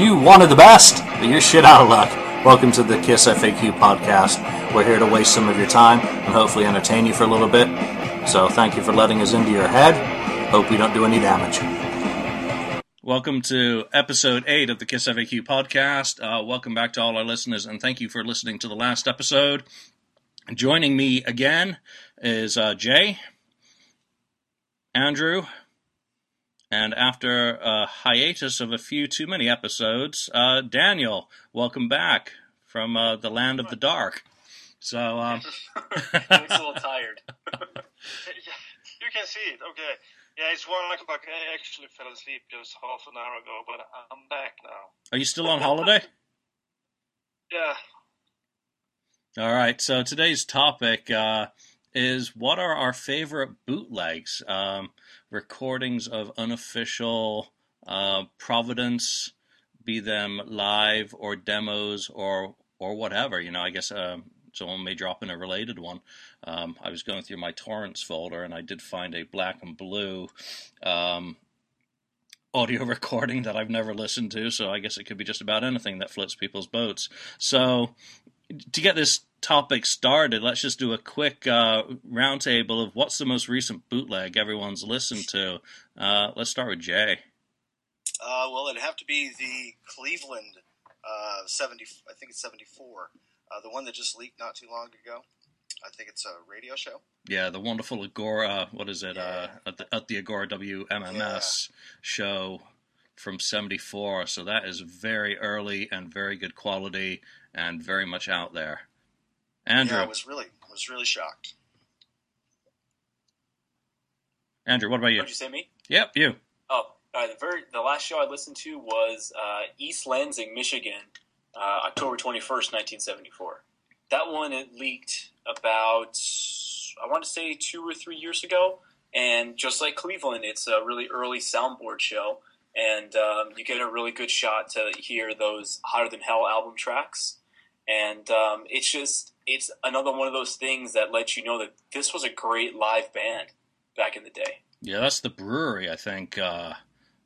You wanted the best, but you're shit out of luck. Welcome to the Kiss FAQ podcast. We're here to waste some of your time and hopefully entertain you for a little bit. So thank you for letting us into your head. Hope we don't do any damage. Welcome to episode 8 of the Kiss FAQ podcast. Uh, welcome back to all our listeners, and thank you for listening to the last episode. Joining me again is uh, Jay, Andrew, and after a hiatus of a few too many episodes, uh, Daniel, welcome back from uh, the land of the dark. So, um, a little tired. you can see it. Okay. Yeah, it's one o'clock. I actually fell asleep just half an hour ago, but I'm back now. are you still on holiday? Yeah. All right. So today's topic uh, is what are our favorite bootlegs, um, recordings of unofficial uh, Providence, be them live or demos or or whatever. You know, I guess um, someone may drop in a related one. Um, I was going through my torrents folder and I did find a black and blue. Um, audio recording that I've never listened to, so I guess it could be just about anything that floats people's boats. So, to get this topic started, let's just do a quick uh, roundtable of what's the most recent bootleg everyone's listened to. Uh, let's start with Jay. Uh, well, it'd have to be the Cleveland uh, 70, I think it's 74, uh, the one that just leaked not too long ago. I think it's a radio show. Yeah, the wonderful Agora, what is it, uh, at, the, at the Agora WMMS show from 74. So that is very early and very good quality and very much out there. Andrew, Yeah, I was really, I was really shocked. Andrew, what about you? What'd you say, me? Yep, you. Oh, uh, the very the last show I listened to was uh, East Lansing, Michigan, uh, October twenty first, nineteen seventy four. That one it leaked about I want to say two or three years ago, and just like Cleveland, it's a really early soundboard show, and um, you get a really good shot to hear those Hotter Than Hell album tracks, and um, it's just it's another one of those things that lets you know that this was a great live band back in the day. Yeah, that's the brewery. I think uh,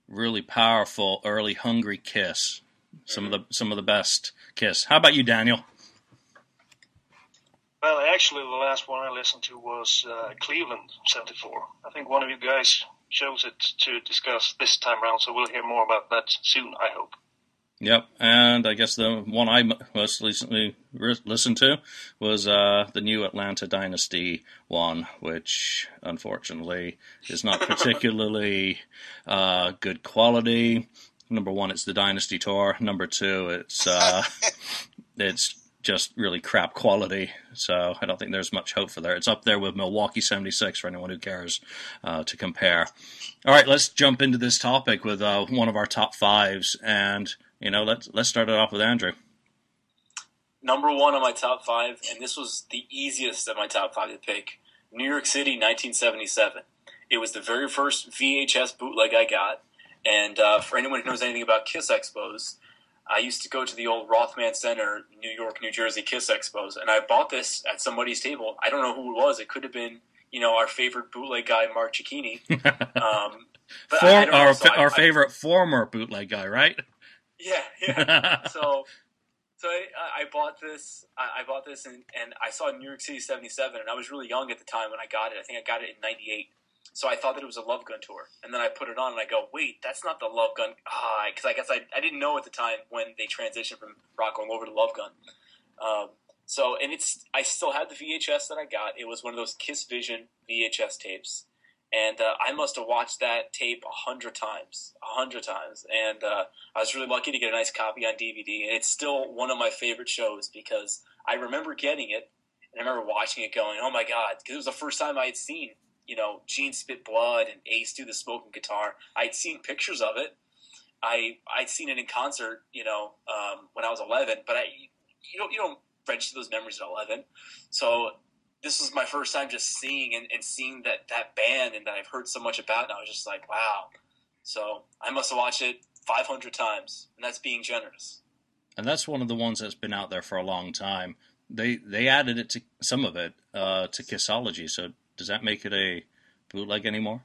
really powerful early hungry kiss. Some of the some of the best kiss. How about you, Daniel? Well, actually, the last one I listened to was uh, Cleveland 74. I think one of you guys chose it to discuss this time around, so we'll hear more about that soon, I hope. Yep, and I guess the one I most recently re- listened to was uh, the new Atlanta Dynasty one, which unfortunately is not particularly uh, good quality. Number one, it's the Dynasty tour. Number two, it's uh, it's just really crap quality. So I don't think there's much hope for there. It's up there with Milwaukee 76 for anyone who cares uh, to compare. All right, let's jump into this topic with uh, one of our top fives, and you know let's let's start it off with Andrew. number one on my top five, and this was the easiest of my top five to pick. New York City, 1977. It was the very first VHS bootleg I got, and uh, for anyone who knows anything about Kiss Expos, I used to go to the old Rothman Center, New York, New Jersey Kiss Expos, and I bought this at somebody's table. I don't know who it was. It could have been, you know, our favorite bootleg guy, Mark Cicchini. Um, For, I- I know, our so I- our I- favorite former bootleg guy, right? Yeah, yeah. so so I, I bought this I, I bought this and, and I saw New York City 77 and I was really young at the time when I got it. I think I got it in 98 so I thought that it was a Love Gun tour. And then I put it on and I go wait that's not the Love Gun. Ah because I guess I, I didn't know at the time when they transitioned from rock on over to Love Gun. Um, so and it's I still had the VHS that I got. It was one of those Kiss Vision VHS tapes and uh, I must have watched that tape a hundred times, a hundred times, and uh, I was really lucky to get a nice copy on DVD. And it's still one of my favorite shows because I remember getting it, and I remember watching it, going, "Oh my god!" Because it was the first time I had seen, you know, Gene spit blood and Ace do the smoking guitar. I'd seen pictures of it. I I'd seen it in concert, you know, um, when I was eleven, but I you don't you don't register those memories at eleven, so this was my first time just seeing and, and seeing that that band and that I've heard so much about, and I was just like, wow. So I must have watched it 500 times, and that's being generous. and that's one of the ones that's been out there for a long time. They they added it to some of it uh, to Kissology. So does that make it a bootleg anymore?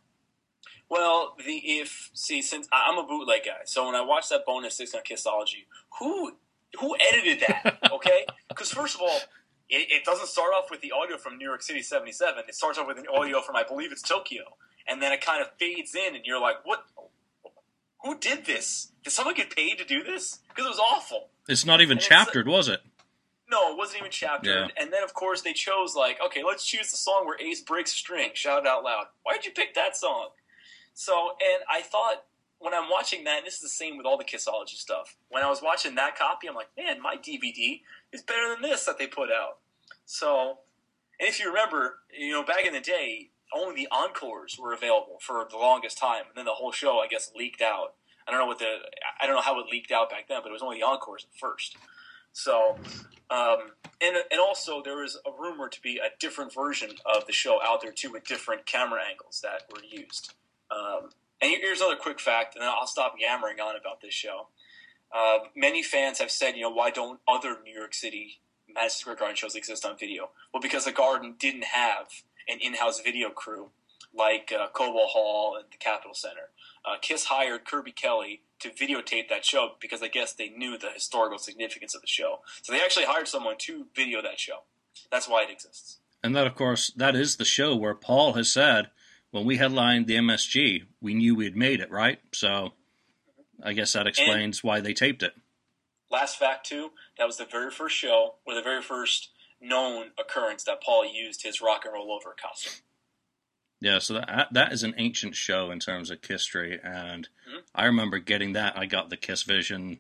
Well, the if see since I'm a bootleg guy, so when I watched that bonus six on Kissology, who who edited that? Okay, because first of all, it, it, doesn't start off with the audio from New York City '77. It starts off with an audio from I believe it's Tokyo, and then it kind of fades in, and you're like, what? Who did this? Did someone get paid to do this? Because it was awful. It's not even and uh, chaptered, was it? No, it wasn't even chaptered. Yeah. And then, of course, they chose like, okay, let's choose the song where Ace breaks a string. Shout it out loud. Why did you pick that song? So, and I thought when I'm watching that, and this is the same with all the Kissology stuff. When I was watching that copy, I'm like, man, my DVD is better than this that they put out. So, and if you remember, you know, back in the day, only the encores were available for the longest time, and then the whole show, I guess, leaked out. I don't know what the I don't know how it leaked out back then, but it was only the encores at first. So, um, and and also there was a rumor to be a different version of the show out there too, with different camera angles that were used. Um, and here's another quick fact, and then I'll stop yammering on about this show. Uh, many fans have said, you know, why don't other New York City Madison Square Garden shows exist on video? Well, because the Garden didn't have an in-house video crew like uh, Hall and the Capitol Center. Uh, Kiss hired Kirby Kelly to videotape that show because I guess they knew the historical significance of the show. So they actually hired someone to video that show. That's why it exists. And that, of course, that is the show where Paul has said, when we headlined the MSG, we knew we had made it, right? So I guess that explains and why they taped it. Last fact, too, that was the very first show, or the very first known occurrence that Paul used his rock and roll over costume. Yeah, so that that is an ancient show in terms of history, and mm-hmm. I remember getting that. I got the Kiss Vision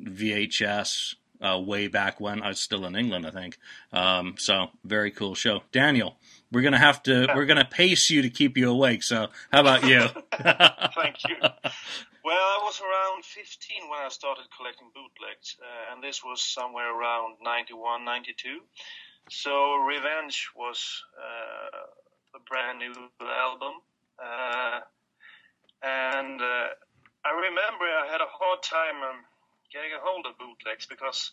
VHS uh, way back when I was still in England, I think. Um, so very cool show. Daniel, we're gonna have to we're gonna pace you to keep you awake. So how about you? Thank you. Well, I was around 15 when I started collecting bootlegs, uh, and this was somewhere around 91, 92. So Revenge was. Uh, a brand new album. Uh, and uh, I remember I had a hard time um, getting a hold of bootlegs because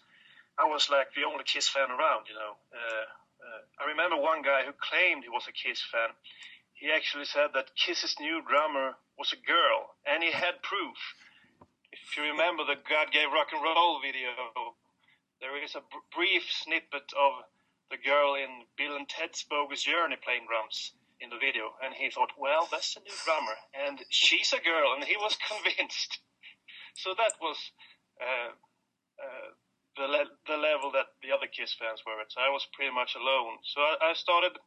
I was like the only Kiss fan around, you know. I remember one guy who claimed he was a Kiss fan. He actually said that Kiss's new drummer was a girl, and he had proof. If you remember the God Gave Rock and Roll video, there is a br- brief snippet of the girl in Bill and Ted's Bogus Journey playing drums in the video, and he thought, well, that's a new drummer, and she's a girl, and he was convinced. so that was uh, uh, the le- the level that the Kiss fans were at. So I was pretty much alone. So I, I started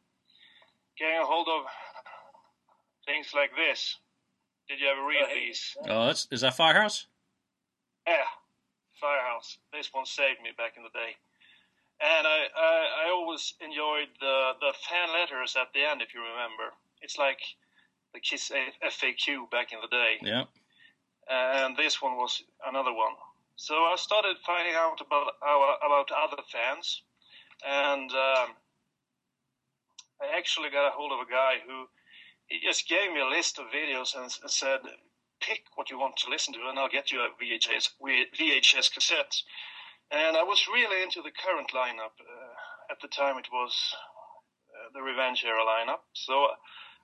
getting a hold of things like this. Did you ever read oh, these? Oh, that's, is that Firehouse? Yeah, Firehouse. This one saved me back in the day and I, I, I always enjoyed the the fan letters at the end. If you remember, it's like the Kiss FAQ back in the day. Yeah. And this one was another one. So I started finding out about about other fans, and um, I actually got a hold of a guy who he just gave me a list of videos and, and said, "Pick what you want to listen to, and I'll get you a VHS VHS cassette." And I was really into the current lineup. Uh, at the time, it was uh, the Revenge era lineup. So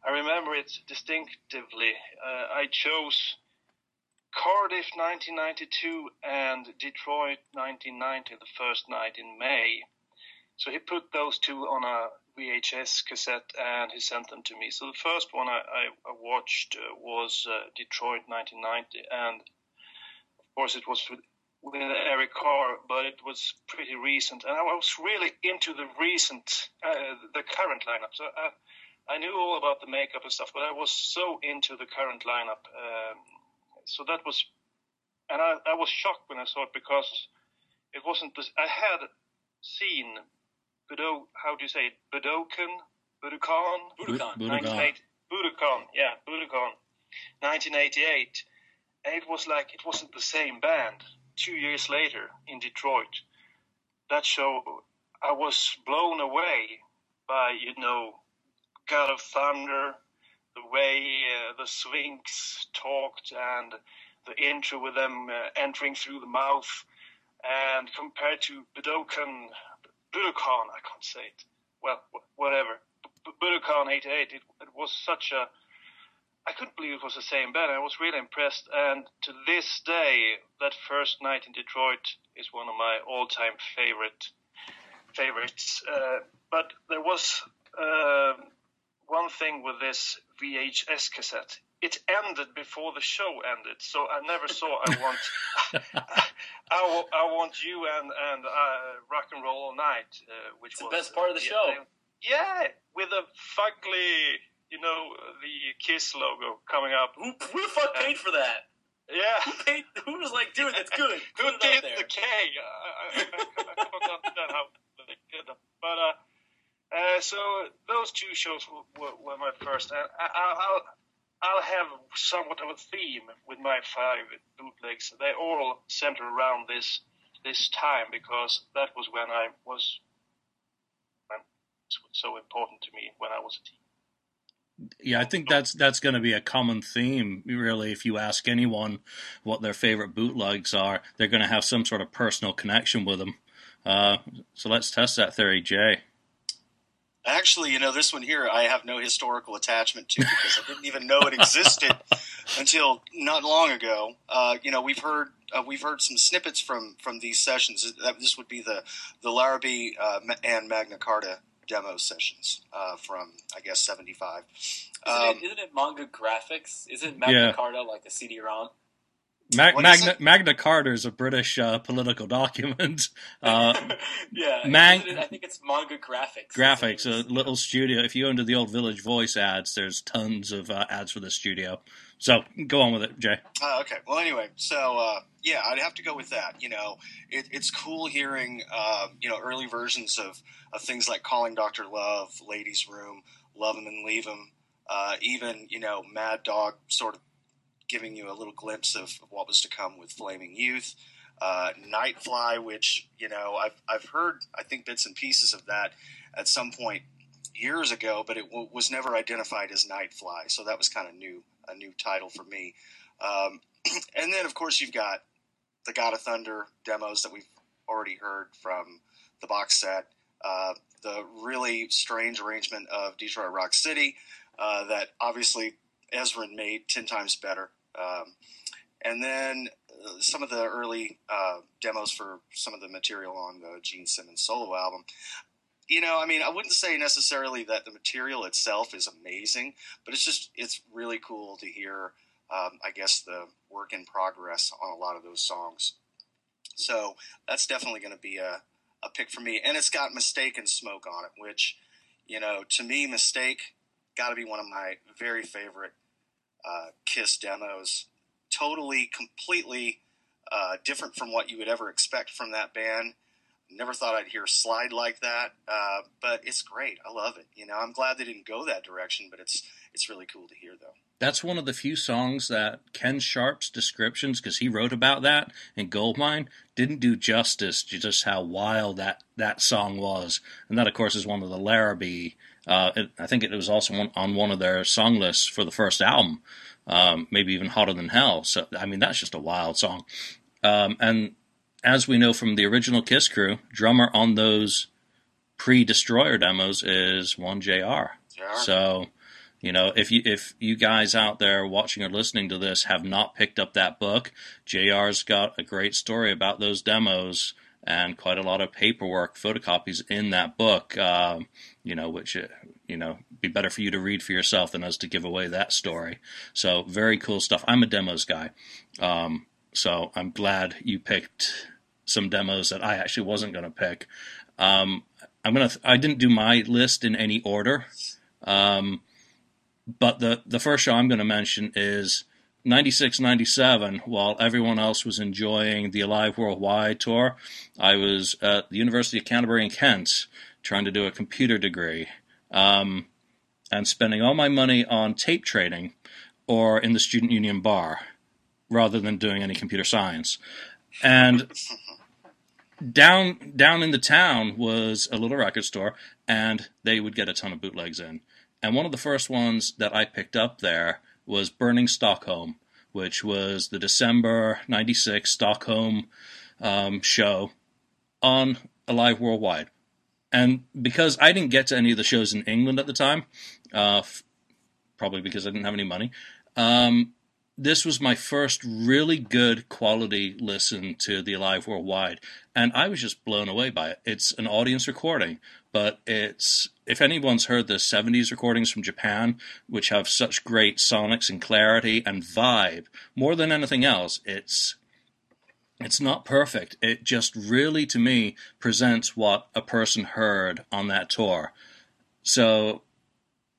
I remember it distinctively. Uh, I chose Cardiff 1992 and Detroit 1990, the first night in May. So he put those two on a VHS cassette and he sent them to me. So the first one I, I watched uh, was uh, Detroit 1990, and of course it was with Eric Carr, but it was pretty recent, and I was really into the recent, uh, the current lineup. So I, uh, I, knew all about the makeup and stuff, but I was so into the current lineup. Um, so that was, and I, I, was shocked when I saw it because it wasn't. This, I had seen Budo, how do you say it? Budokan, Budokan, Budokan, Budokan, Budokan, yeah, Budokan, 1988, and it was like it wasn't the same band two years later in Detroit, that show, I was blown away by, you know, God of Thunder, the way uh, the Sphinx talked and the intro with them uh, entering through the mouth. And compared to Budokan, Budokan, I can't say it. Well, whatever. Budokan 88, it, it was such a I couldn't believe it was the same band. I was really impressed, and to this day, that first night in Detroit is one of my all-time favorite favorites. Uh, but there was uh, one thing with this VHS cassette. It ended before the show ended, so I never saw. I want, I, I, want you and and uh, rock and roll all night, uh, which it's was the best part of the yeah, show. Yeah, with a fugly, you know, the Kiss logo coming up. Who, who the fuck paid for that? Yeah. Who paid? Who was like, dude, that's good. Who did the K? I, I, I, I don't understand how they did that. But uh, uh, so those two shows were, were, my first. And I, I- I'll I'll have somewhat of a theme with my five bootlegs. They all center around this this time because that was when I was when it was so important to me when I was a teen. Yeah, I think that's that's going to be a common theme. Really, if you ask anyone what their favorite bootlegs are, they're going to have some sort of personal connection with them. Uh, so let's test that theory, Jay. Actually, you know, this one here I have no historical attachment to because I didn't even know it existed until not long ago. Uh, you know, we've heard uh, we've heard some snippets from from these sessions. This would be the the Larrabee uh, and Magna Carta demo sessions uh, from I guess seventy five. Isn't, Um, it, isn't it Magna Graphics? Isn't Magna Yeah. Carta like a CD-ROM? Mag- Magna? Magna Carta is a British uh, political document. Uh, yeah, Mag- I think it's Magna Graphics. graphics, a little studio. If you go into the old Village Voice ads, there's tons of uh, ads for the studio. So go on with it, Jay. Uh, okay. Well, anyway, so uh, yeah, I'd have to go with that. You know, it, it's cool hearing uh, you know early versions of, of things like Calling Doctor Love, Ladies Room, Love 'Em and Leave 'Em, uh, even you know Mad Dog sort of giving you a little glimpse of, of what was to come with Flaming Youth. Uh, Nightfly, which you know I've I've heard I think bits and pieces of that at some point years ago, but it w- was never identified as Nightfly, so that was kind of new a new title for me. Um, and then, of course, you've got the God of Thunder demos that we've already heard from the box set. Uh, the really strange arrangement of Detroit Rock City uh, that obviously Ezrin made ten times better. Um, and then uh, some of the early uh, demos for some of the material on the Gene Simmons solo album. You know, I mean, I wouldn't say necessarily that the material itself is amazing, but it's just it's really cool to hear. Um, I guess the work in progress on a lot of those songs. So that's definitely going to be a, a pick for me, and it's got "Mistake" and "Smoke" on it, which you know to me, "Mistake" got to be one of my very favorite uh, Kiss demos. Totally, completely uh, different from what you would ever expect from that band. Never thought I'd hear slide like that, uh, but it's great. I love it. You know, I'm glad they didn't go that direction, but it's it's really cool to hear though. That's one of the few songs that Ken Sharp's descriptions, because he wrote about that in Goldmine, didn't do justice to just how wild that, that song was. And that, of course, is one of the Larrabee. Uh, it, I think it was also one, on one of their song lists for the first album, um, maybe even Hotter Than Hell. So, I mean, that's just a wild song. Um, and as we know from the original Kiss crew, drummer on those pre Destroyer demos is one JR. JR. So, you know, if you if you guys out there watching or listening to this have not picked up that book, JR's got a great story about those demos and quite a lot of paperwork, photocopies in that book. Um, you know, which uh, you know be better for you to read for yourself than us to give away that story. So very cool stuff. I'm a demos guy, um, so I'm glad you picked some demos that I actually wasn't going to pick. Um, I'm gonna. I didn't do my list in any order. Um, but the, the first show I'm going to mention is 96 97. While everyone else was enjoying the Alive Worldwide tour, I was at the University of Canterbury in Kent trying to do a computer degree um, and spending all my money on tape trading or in the student union bar rather than doing any computer science. And down down in the town was a little record store, and they would get a ton of bootlegs in. And one of the first ones that I picked up there was Burning Stockholm, which was the December '96 Stockholm um, show on Alive Worldwide. And because I didn't get to any of the shows in England at the time, uh, f- probably because I didn't have any money. Um, this was my first really good quality listen to the Alive Worldwide, and I was just blown away by it. It's an audience recording, but it's if anyone's heard the 70s recordings from Japan, which have such great sonics and clarity and vibe, more than anything else, it's it's not perfect. It just really, to me, presents what a person heard on that tour. So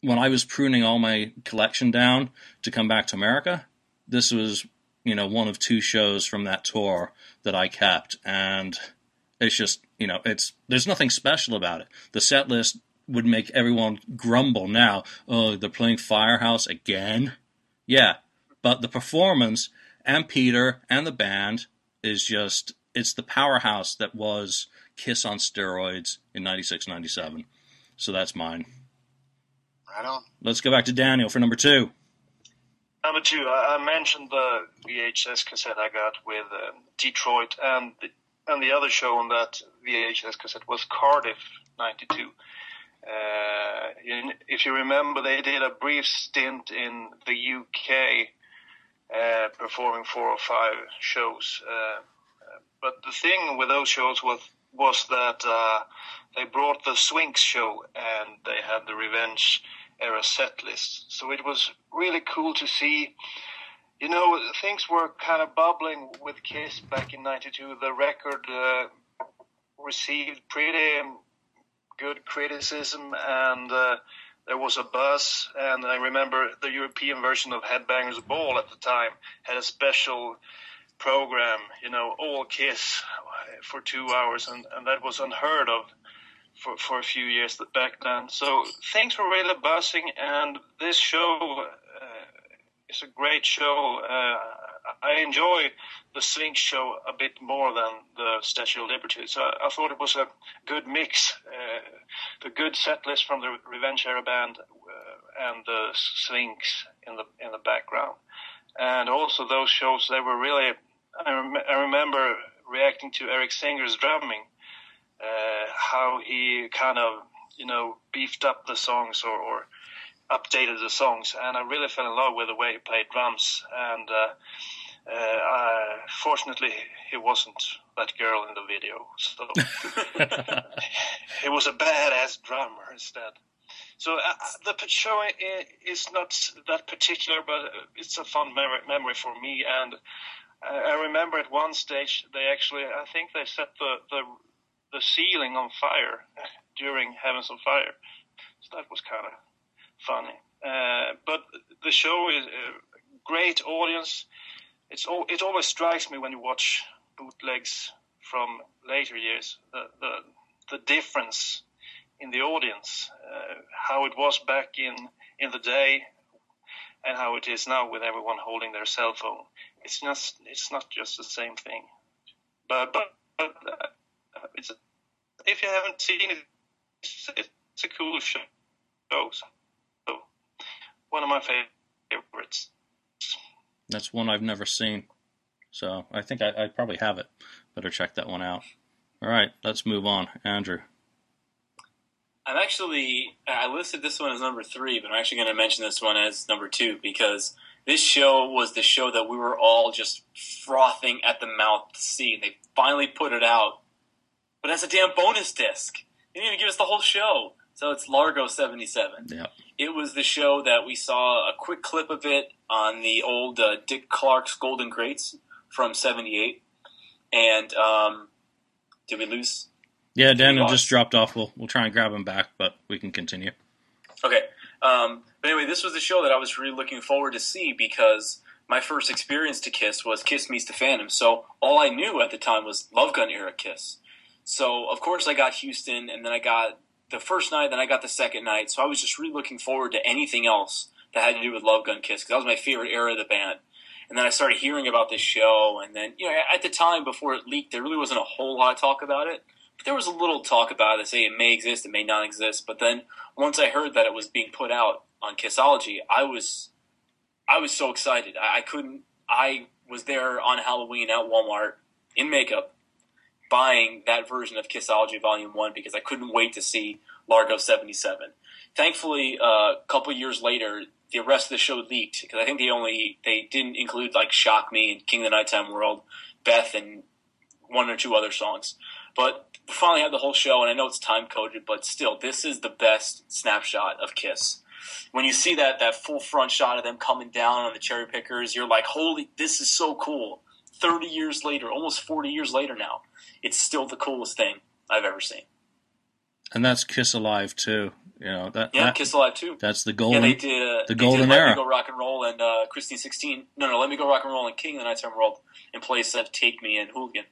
when I was pruning all my collection down to come back to America, this was, you know, one of two shows from that tour that I kept. And it's just, you know, it's there's nothing special about it. The set list would make everyone grumble now. Oh, they're playing Firehouse again? Yeah. But the performance and Peter and the band is just it's the powerhouse that was Kiss on steroids in 96 97. So that's mine. Right on. Let's go back to Daniel for number two. Number two, I, I mentioned the VHS cassette I got with um, Detroit, and the, and the other show on that VHS cassette was Cardiff '92. Uh, in, if you remember, they did a brief stint in the UK, uh, performing four or five shows. Uh, but the thing with those shows was was that uh, they brought the Sphinx show and they had the Revenge era set list. So it was really cool to see. You know, things were kind of bubbling with Kiss back in '92. The record uh, received pretty good criticism, and uh, there was a bus, And I remember the European version of Headbangers Ball at the time had a special program, you know, all Kiss for two hours, and, and that was unheard of for, for a few years back then. So things were really buzzing, and this show uh, is a great show. Uh, I enjoy the Sphinx show a bit more than the Statue of Liberty. So I, thought it was a good mix, uh, the good set list from the Revenge Era band uh, and the Sphinx in the in the background, and also those shows they were really. I, rem- I remember reacting to Eric Singer's drumming uh, how he kind of you know beefed up the songs or, or, updated the songs, and I really fell in love with the way he played drums. And uh, uh, fortunately, he wasn't that girl in the video, so he was a badass drummer instead. So uh, the show is not that particular, but it's a fun memory, memory for me. And I remember at one stage they actually, I think they set the the the ceiling on fire during Heavens on Fire. So that was kind of funny. Uh, but the show is a great audience. It's all, it always strikes me when you watch bootlegs from later years the the, the difference in the audience, uh, how it was back in in the day, and how it is now with everyone holding their cell phone. It's just it's not just the same thing. But but, but uh, it's if you haven't seen it, it's, it's a cool show. So one of my favorites. That's one I've never seen, so I think I, I probably have it. Better check that one out. All right, let's move on, Andrew. I'm actually I listed this one as number three, but I'm actually going to mention this one as number two because this show was the show that we were all just frothing at the mouth to see. They finally put it out but as a damn bonus disc. They didn't even give us the whole show. So it's Largo 77. Yeah. It was the show that we saw a quick clip of it on the old uh, Dick Clark's Golden Greats from 78. And um, did we lose? Yeah, Daniel just dropped off. We'll, we'll try and grab him back, but we can continue. Okay. Um, but anyway, this was the show that I was really looking forward to see because my first experience to Kiss was Kiss Meets the Phantom. So all I knew at the time was Love Gun era Kiss. So of course I got Houston, and then I got the first night, then I got the second night. So I was just really looking forward to anything else that had to do with Love Gun Kiss because that was my favorite era of the band. And then I started hearing about this show, and then you know at the time before it leaked, there really wasn't a whole lot of talk about it. But there was a little talk about it. Say it may exist, it may not exist. But then once I heard that it was being put out on Kissology, I was I was so excited. I, I couldn't. I was there on Halloween at Walmart in makeup buying that version of Kissology Volume 1 because I couldn't wait to see Largo 77. Thankfully, uh, a couple years later, the rest of the show leaked because I think they only they didn't include like "Shock Me" and "King of the Nighttime World," Beth, and one or two other songs. But we finally had the whole show, and I know it's time coded, but still, this is the best snapshot of Kiss. When you see that that full front shot of them coming down on the cherry pickers, you're like, "Holy, this is so cool!" Thirty years later, almost forty years later now, it's still the coolest thing I've ever seen. And that's Kiss Alive too. You know that. Yeah, that- Kiss Alive too. That's the golden. Yeah, they did. Uh, the golden did Let era. Me Go Rock and Roll and uh, Christine Sixteen. No, no, Let Me Go Rock and Roll and King of the Nighttime World in place of Take Me and Hooligan.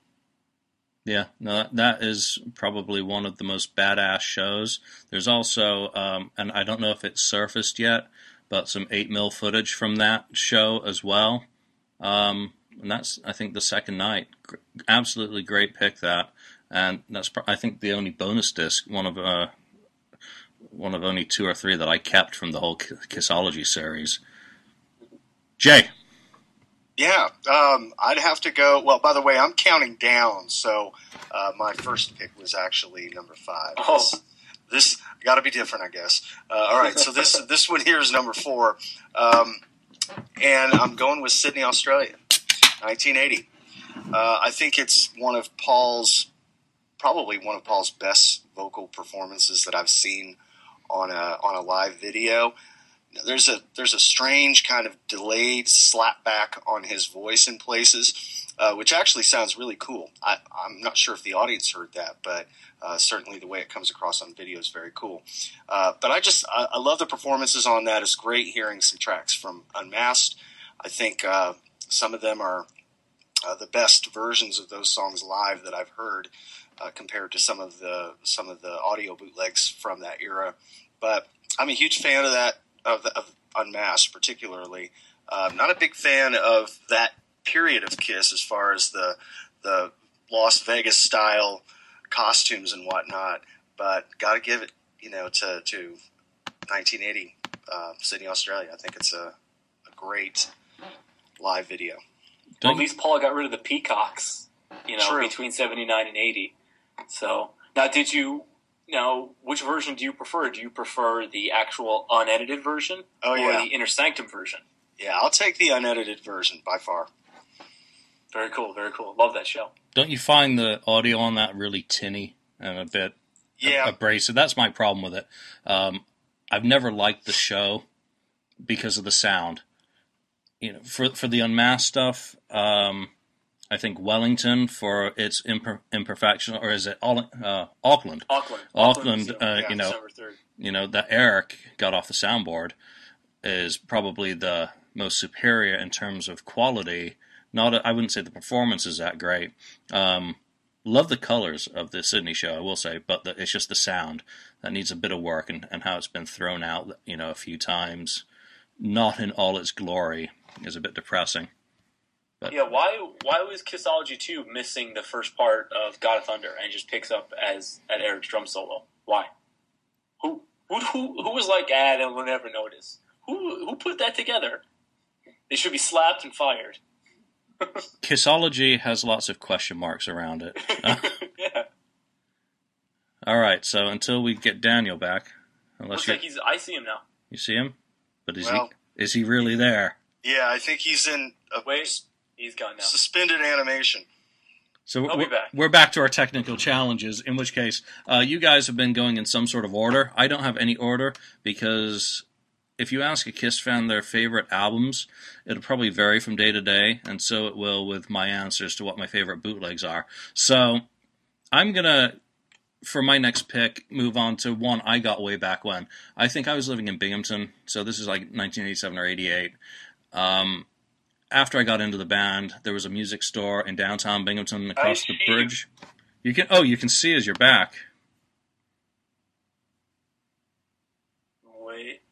Yeah, no, that- that is probably one of the most badass shows. There's also, um, and I don't know if it's surfaced yet, but some eight mil footage from that show as well. Um, and that's, I think, the second night. Absolutely great pick that, and that's pro- I think the only bonus disc, one of uh, one of only two or three that I kept from the whole Kissology series. Jay, Yeah, um, I'd have to go. Well, by the way, I'm counting down, so uh, my first pick was actually number five. Oh. This, this got to be different, I guess. Uh, all right, so this this one here is number four, um, and I'm going with Sydney, Australia, 1980. Uh, I think it's one of Paul's, probably one of Paul's best vocal performances that I've seen on a on a live video there's a there's a strange kind of delayed slapback on his voice in places, uh, which actually sounds really cool. I, I'm not sure if the audience heard that, but uh, certainly the way it comes across on video is very cool. Uh, but I just I, I love the performances on that. It's great hearing some tracks from Unmasked. I think uh, some of them are uh, the best versions of those songs live that I've heard uh, compared to some of the some of the audio bootlegs from that era. But I'm a huge fan of that of, of Unmasked, particularly. Uh, not a big fan of that period of Kiss as far as the the Las Vegas style costumes and whatnot. But got to give it, you know, to to 1980 uh, Sydney, Australia. I think it's a, a great live video. Well, Don't at least Paul got rid of the peacocks, you know, True. between 79 and 80. So, now did you, now, which version do you prefer? Do you prefer the actual unedited version Oh or yeah, the Inner Sanctum version? yeah. I'll take the unedited version by far. Very cool, very cool. Love that show. don't you find the audio on that really tinny and a bit Yeah, abrasive. That's my problem with it. Um, I've never liked the show because of the sound. You know, for for the unmasked stuff, um, I think Wellington for its imper- imperfection, or is it All- uh, Auckland? Auckland. Auckland, uh, yeah, you know, 3rd. you know that Eric got off the soundboard is probably the most superior in terms of quality. Not, I I wouldn't say the performance is that great. Um, love the colors of the Sydney show, I will say, but the, it's just the sound that needs a bit of work and, and how it's been thrown out, you know, a few times, not in all its glory, is a bit depressing. But Yeah, why why was Kissology 2 missing the first part of God of Thunder and just picks up as at Eric's drum solo? Why? Who who who, who was like, ah, then we'll never notice. Who who put that together? They should be slapped and fired. Kissology has lots of question marks around it. yeah. all right, so until we get Daniel back, unless Looks like he's I see him now. you see him, but is Well- he is he really there? Yeah. I think he's in a Wait, he's gone now. suspended animation. So I'll we're, back. we're back to our technical challenges. In which case, uh, you guys have been going in some sort of order. I don't have any order because if you ask a Kiss fan their favorite albums, it'll probably vary from day to day, and so it will with my answers to what my favorite bootlegs are. So I'm gonna, for my next pick, move on to one I got way back when. I think I was living in Binghamton, so this is like 1987 or 88. Um, after I got into the band, there was a music store in downtown Binghamton across the bridge. You can oh, you can see as you're back. Wait.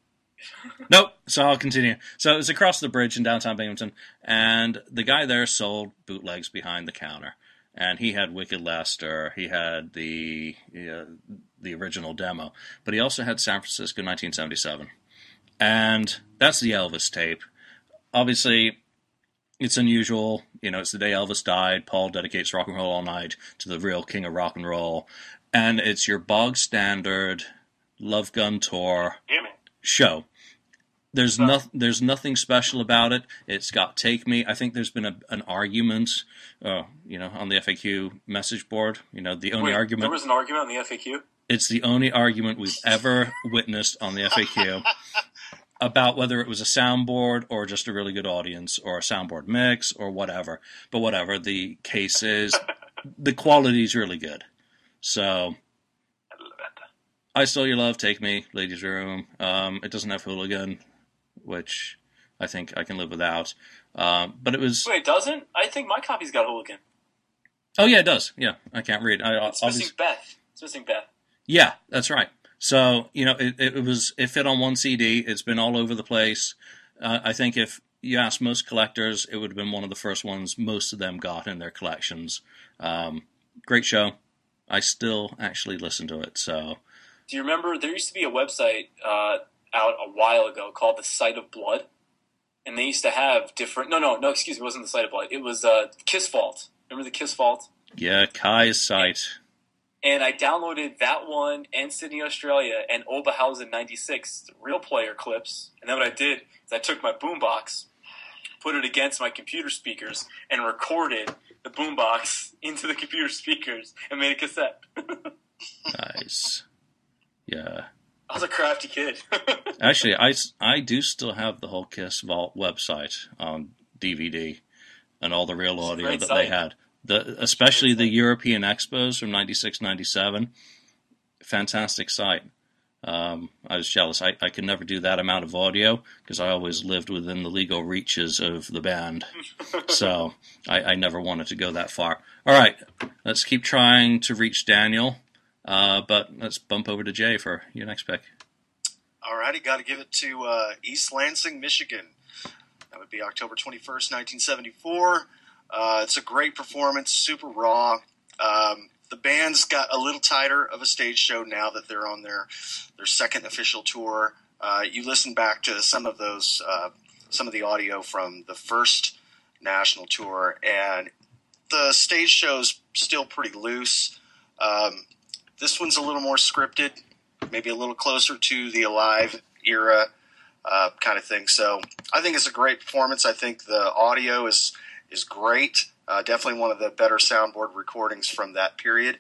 Nope. So I'll continue. So it was across the bridge in downtown Binghamton, and the guy there sold bootlegs behind the counter, and he had Wicked Lester, he had the uh, the original demo, but he also had San Francisco 1977, and that's the Elvis tape. Obviously, it's unusual. You know, it's the day Elvis died. Paul dedicates Rock and Roll All Night to the real king of rock and roll, and it's your bog standard Love Gun tour show. There's no, there's nothing special about it. It's got "Take Me." I think there's been a, an argument, uh, you know, on the FAQ message board. You know, the only Wait, argument. There was an argument on the FAQ. It's the only argument we've ever witnessed on the FAQ about whether it was a soundboard or just a really good audience or a soundboard mix or whatever. But whatever the case is, the quality is really good. So. I Stole Your Love, Take Me, Ladies Room. Um, it doesn't have Hooligan, which I think I can live without. Um, but it was. Wait, it doesn't? I think my copy's got Hooligan. Oh, yeah, it does. Yeah, I can't read. I, It's obviously- missing Beth. It's missing Beth. Yeah, that's right. So you know, it, it was it fit on one CD. It's been all over the place. Uh, I think if you ask most collectors, it would have been one of the first ones most of them got in their collections. Um, great show. I still actually listen to it. So Do you remember there used to be a website uh, out a while ago called the Site of Blood, and they used to have different. No, no, no. Excuse me. It wasn't the Site of Blood. It was uh, Kiss Vault. Remember the Kiss Vault? yeah, Kai's site. And I downloaded that one and Sydney, Australia, and Oberhausen '96 real player clips. And then what I did is I took my boombox, put it against my computer speakers, and recorded the boombox into the computer speakers and made a cassette. Nice. Yeah. I was a crafty kid. Actually, I, I do still have the whole Kiss Vault website on DVD and all the real audio that site. they had. The especially the. European expos from 96, 97. Fantastic site. Um, I was jealous. I, I could never do that amount of audio because I always lived within the legal reaches of the band. so I, I never wanted to go that far. All right, let's keep trying to reach Daniel. Uh, but let's bump over to Jay for your next pick. All righty, got to give it to uh, East Lansing, Michigan. That would be October 21st, 1974. Uh, it's a great performance, super raw. Um, the band's got a little tighter of a stage show now that they're on their their second official tour. Uh, you listen back to some of those, uh, some of the audio from the first national tour, and the stage show's still pretty loose. Um, this one's a little more scripted maybe a little closer to the Alive era uh, kind of thing. So I think it's a great performance. I think the audio is is great. Uh, definitely one of the better soundboard recordings from that period.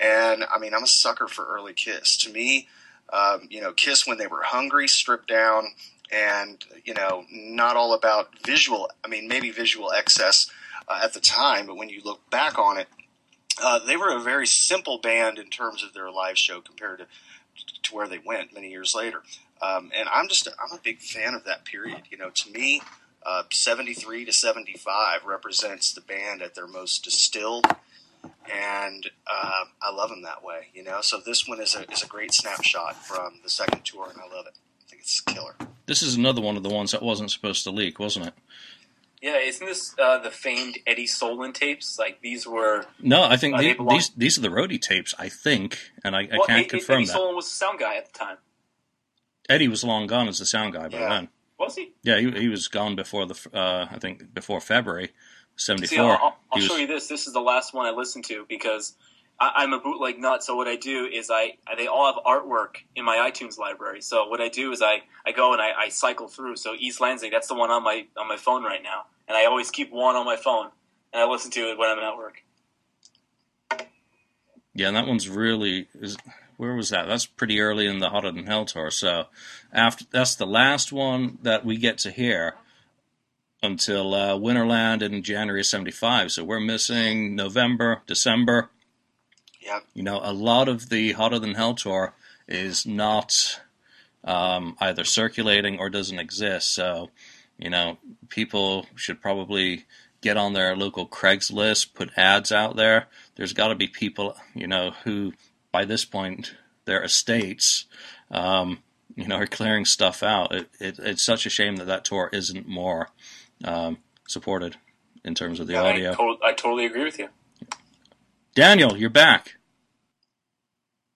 And I mean, I'm a sucker for early Kiss. To me, um, you know, Kiss when they were hungry, stripped down, and you know, not all about visual. I mean, maybe visual excess uh, at the time, but when you look back on it, uh, they were a very simple band in terms of their live show compared to to where they went many years later. Um, and I'm just I'm a big fan of that period. You know, to me, uh, 73 to 75 represents the band at their most distilled, and uh, I love them that way. You know, so this one is a is a great snapshot from the second tour, and I love it. I think it's killer. This is another one of the ones that wasn't supposed to leak, wasn't it? yeah, isn't this uh, the famed Eddie Solon tapes? Like these were. No, I think Uh, the- they belong- these these are the roadie tapes. I think, and I, I can't Ed- confirm Eddie that. Eddie Solon was the sound guy at the time. Eddie was long gone as the sound guy by Yeah. then. Was he? Yeah, he, he was gone before the uh, I think before February seventy See. I'll, I'll, show was- you this. This is the last one I listened to because I, I'm a bootleg nut. So what I do is I they all have artwork in my iTunes library. So what I do is I, I go and I, I cycle through. So East Lansing, that's the one on my on my phone right now, and I always keep one on my phone and I listen to it when I'm at work. Yeah, and that one's really is. Where was that? That's pretty early in the Hotter Than Hell tour. So after that's the last one that we get to hear until uh, Winterland in January seventy five. So we're missing November, December. Yep. You know, a lot of the Hotter Than Hell tour is not um, either circulating or doesn't exist. So, you know, people should probably get on their local Craigslist, put ads out there. There's got to be people, you know, who by this point their estates, um, you know, are clearing stuff out. It, it, it's such a shame that that tour isn't more um, supported in terms of the I, audio. to- I totally agree with you. Daniel, you're back.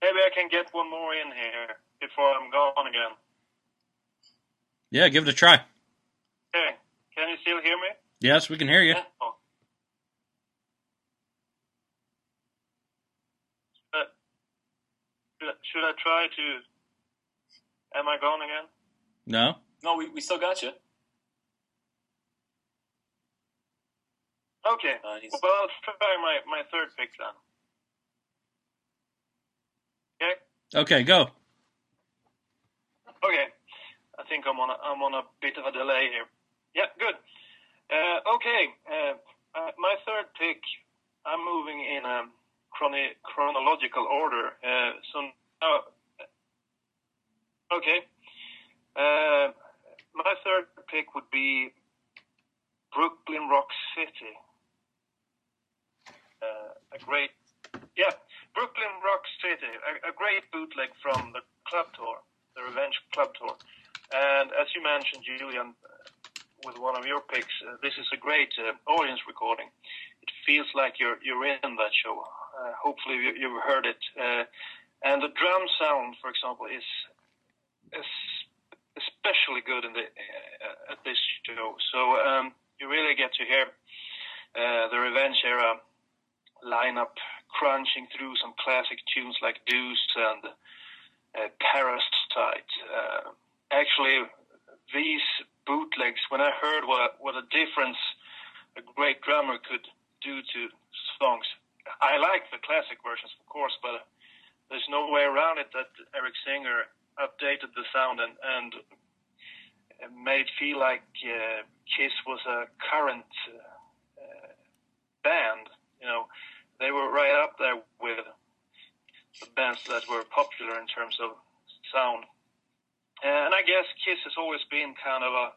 Maybe I can get one more in here before I'm gone again. Yeah, give it a try. Okay, can you still hear me? Yes, we can hear you. Yeah. Oh. Uh, should, I, try to? Am I gone again? No, No, we, we still got you. Okay. Uh, Well, I'll try my, my third pick then. Okay. Okay, go. Okay. I think I'm on a, I'm on a bit of a delay here. Yeah, good. Uh, okay. Uh, uh, my third pick, I'm moving in a chrono- chronological order. Uh, so now, okay. Uh, my third pick would be Brooklyn Rock City. Uh, a great, yeah, Brooklyn Rock City, a, a great bootleg from the club tour, the Revenge Club Tour. And as you mentioned, Julian, uh, with one of your picks, uh, this is a great uh, audience recording. It feels like you're you're in that show. Uh, hopefully, you, you've heard it. Uh, and the drum sound, for example, is is especially good in the uh, at this show. So um, you really get to hear uh, the Revenge era lineup crunching through some classic tunes like Deuce and uh, Parasite. Uh, actually, these bootlegs, when I heard what what a difference a great drummer could do to songs, I like the classic versions, of course, but there's no way around it that Eric Singer updated the sound and and made feel like uh, Kiss was a current uh, band. You know, they were right up there with the bands that were popular in terms of sound. And I guess Kiss has always been kind of a,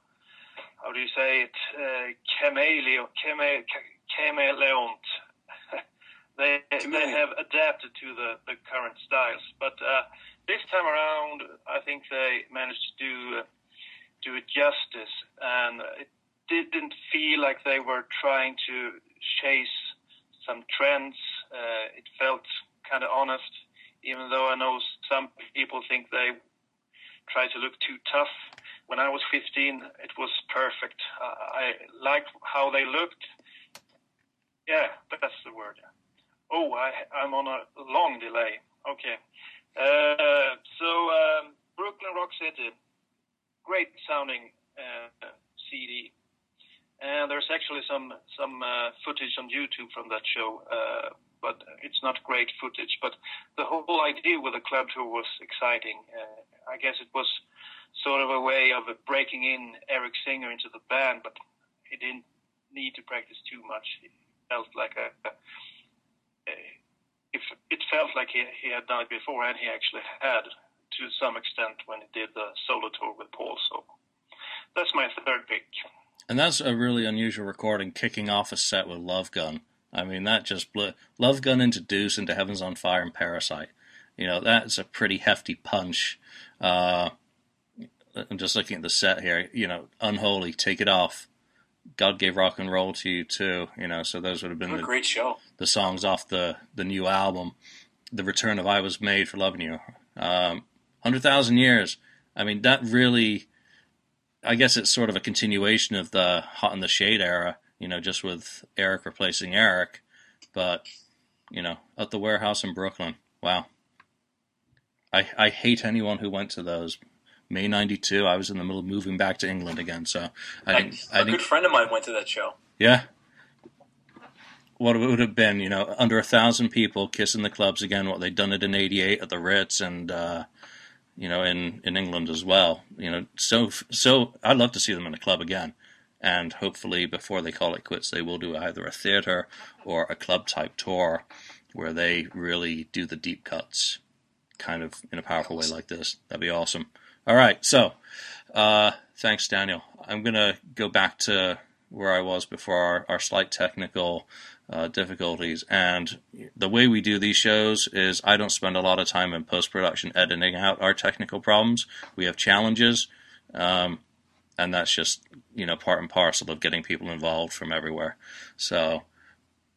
how do you say it, uh, chameleon, chame, chameleon. They they have adapted to the, the current styles, but uh, this time around, I think they managed to do uh, do it justice, and it didn't feel like they were trying to chase some trends. Uh, it felt kind of honest, even though I know some people think they try to look too tough. When I was 15, it was perfect. I liked how they looked. Yeah, that's the word. Oh, I, I'm on a long delay. Okay. Uh, so, um, Brooklyn Rock City, great sounding uh, CD. And there's actually some some uh, footage on YouTube from that show, uh, but it's not great footage. But the whole idea with the club tour was exciting. Uh, I guess it was sort of a way of breaking in Eric Singer into the band, but he didn't need to practice too much. It felt like a, a, if it felt like he, he had done it before, and he actually had to some extent when he did the solo tour with Paul. So that's my third pick. And that's a really unusual recording, kicking off a set with Love Gun. I mean, that just blew Love Gun into Deuce, into Heaven's on Fire, and Parasite. You know, that's a pretty hefty punch. Uh, I'm just looking at the set here. You know, Unholy, Take It Off. God gave rock and roll to you too. You know, so those would have been What a the, great show. the songs off the the new album, "The Return of I Was Made for Loving You." Um, Hundred thousand years. I mean, that really. I guess it's sort of a continuation of the Hot in the Shade era. You know, just with Eric replacing Eric, but you know, at the warehouse in Brooklyn. Wow. I I hate anyone who went to those. May '92. I was in the middle of moving back to England again, so I didn't. a I didn't good friend of mine went to that show. yeah. What it would have been, you know, under a thousand people kissing the clubs again. What they'd done it in '88 at the Ritz, and uh, you know, in in England as well. You know, so so I'd love to see them in a club again, and hopefully before they call it quits, they will do either a theater or a club type tour where they really do the deep cuts, kind of in a powerful way like this. That'd be awesome. All right, so uh, thanks, Daniel. I'm gonna go back to where I was before our, our slight technical uh, difficulties. And the way we do these shows is I don't spend a lot of time in post production editing out our technical problems. We have challenges, um, and that's just you know part and parcel of getting people involved from everywhere. So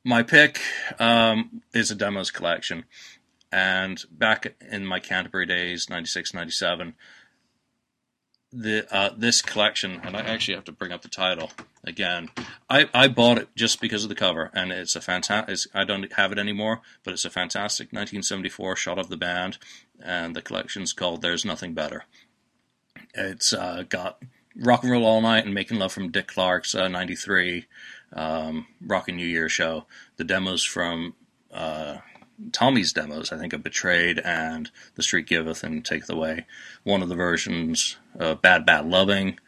my pick um, is a demos collection. And back in my Canterbury days, 96, 97, the uh, this collection, and I actually have to bring up the title again. I, I bought it just because of the cover, and it's a fantastic. I don't have it anymore, but it's a fantastic 1974 shot of the band, and the collection's called "There's Nothing Better." It's uh, got Rock and Roll All Night and Making Love from Dick Clark's uh, 93 um, Rockin' New Year show. The demos from uh, Tommy's demos, I think, of Betrayed and The Street Giveth and Taketh Away. One of the versions, uh, Bad Bad Loving,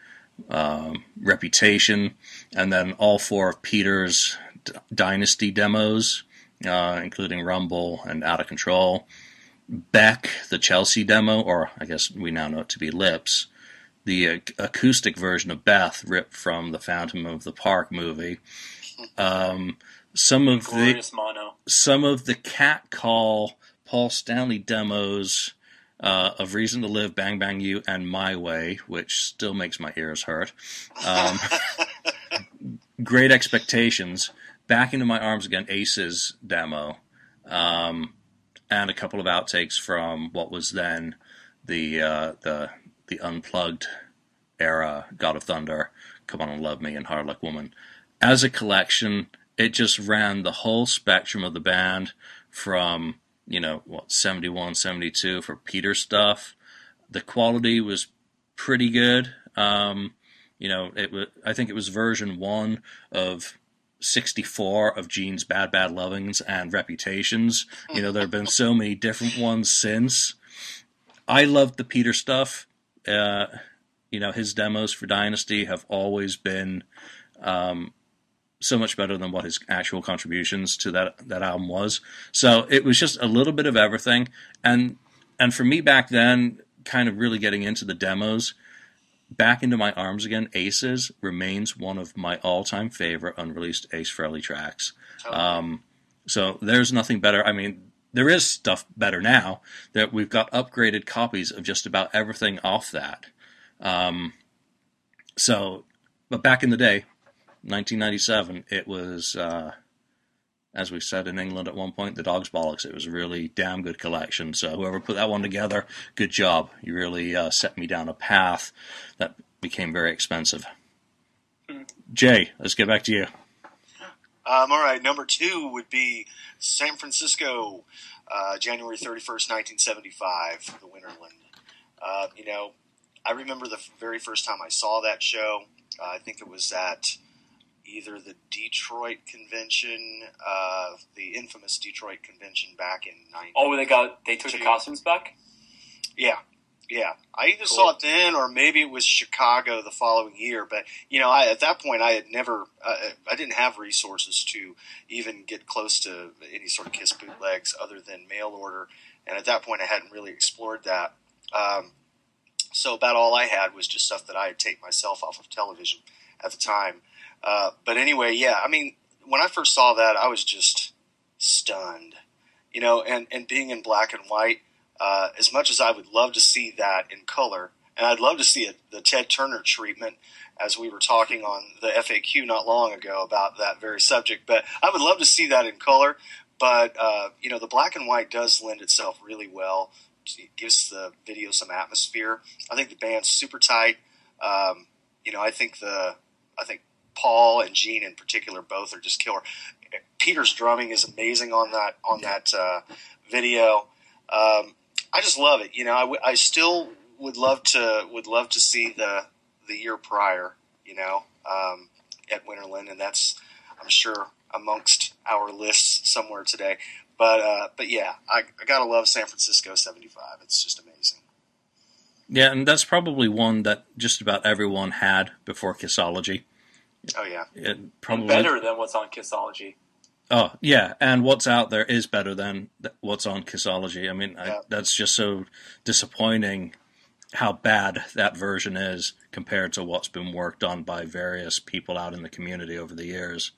um, Reputation, and then all four of Peter's D- Dynasty demos, uh, including Rumble and Out of Control. Beck, the Chelsea demo, or I guess we now know it to be Lips, the uh, acoustic version of Beth, ripped from the Phantom of the Park movie. Um, some of Glorious the mono. Some of the cat call Paul Stanley demos uh, of Reason to Live, Bang Bang You, and My Way, which still makes my ears hurt. Um, Great Expectations, Back into My Arms Again, Aces demo, um, and a couple of outtakes from what was then the uh, the the unplugged era, God of Thunder, Come On and Love Me, and Hard Luck Woman. As a collection, it just ran the whole spectrum of the band from, you know, what, 71, 72 for Peter stuff. The quality was pretty good. Um, you know, it was, I think it was version one of 64 of Gene's Bad Bad Lovings and Reputations. You know, there have been so many different ones since. I loved the Peter stuff. Uh, you know, his demos for Dynasty have always been um, so much better than what his actual contributions to that that album was. So it was just a little bit of everything, and and for me back then, kind of really getting into the demos, back into my arms again. Aces remains one of my all-time favorite unreleased Ace Frehley tracks. Um, so there's nothing better. I mean, there is stuff better now that we've got upgraded copies of just about everything off that. Um, so, but back in the day, 1997, it was, uh, as we said in England at one point, the dog's bollocks. It was a really damn good collection. So whoever put that one together, good job. You really uh, set me down a path that became very expensive. Jay, let's get back to you. Um, all right, number two would be San Francisco, uh, January 31st, 1975, the Winterland. Uh, you know, I remember the very first time I saw that show. Uh, I think it was at either the Detroit convention, uh, the infamous Detroit convention back in 90. Oh, they got they took the costumes back. Yeah, yeah. I either Cool. saw it then, or maybe it was Chicago the following year. But you know, I, at that point, I had never, uh, I didn't have resources to even get close to any sort of Kiss bootlegs other than mail order. And at that point, I hadn't really explored that. Um, so about all I had was just stuff that I had taped myself off of television at the time. Uh, but anyway, yeah. I mean, when I first saw that, I was just stunned. You know, and and being in black and white uh, as much as I would love to see that in color, and I'd love to see it, the Ted Turner treatment, as we were talking on the FAQ not long ago about that very subject. But I would love to see that in color. But uh, you know, the black and white does lend itself really well. It gives the video some atmosphere. I think the band's super tight. Um, you know, I think the I think Paul and Gene in particular both are just killer. Peter's drumming is amazing on that on that uh, video. Um, I just love it. You know, I, w- I still would love to would love to see the the year prior. You know, um, at Winterland, and that's I'm sure amongst our lists somewhere today. But uh, but yeah, I, I gotta love San Francisco '75. It's just amazing. Yeah, and that's probably one that just about everyone had before Kissology. Oh yeah, It probably Better than what's on Kissology. Oh yeah, and what's out there is better than what's on Kissology. I mean, I, that's just so disappointing how bad that version is compared to what's been worked on by various people out in the community over the years.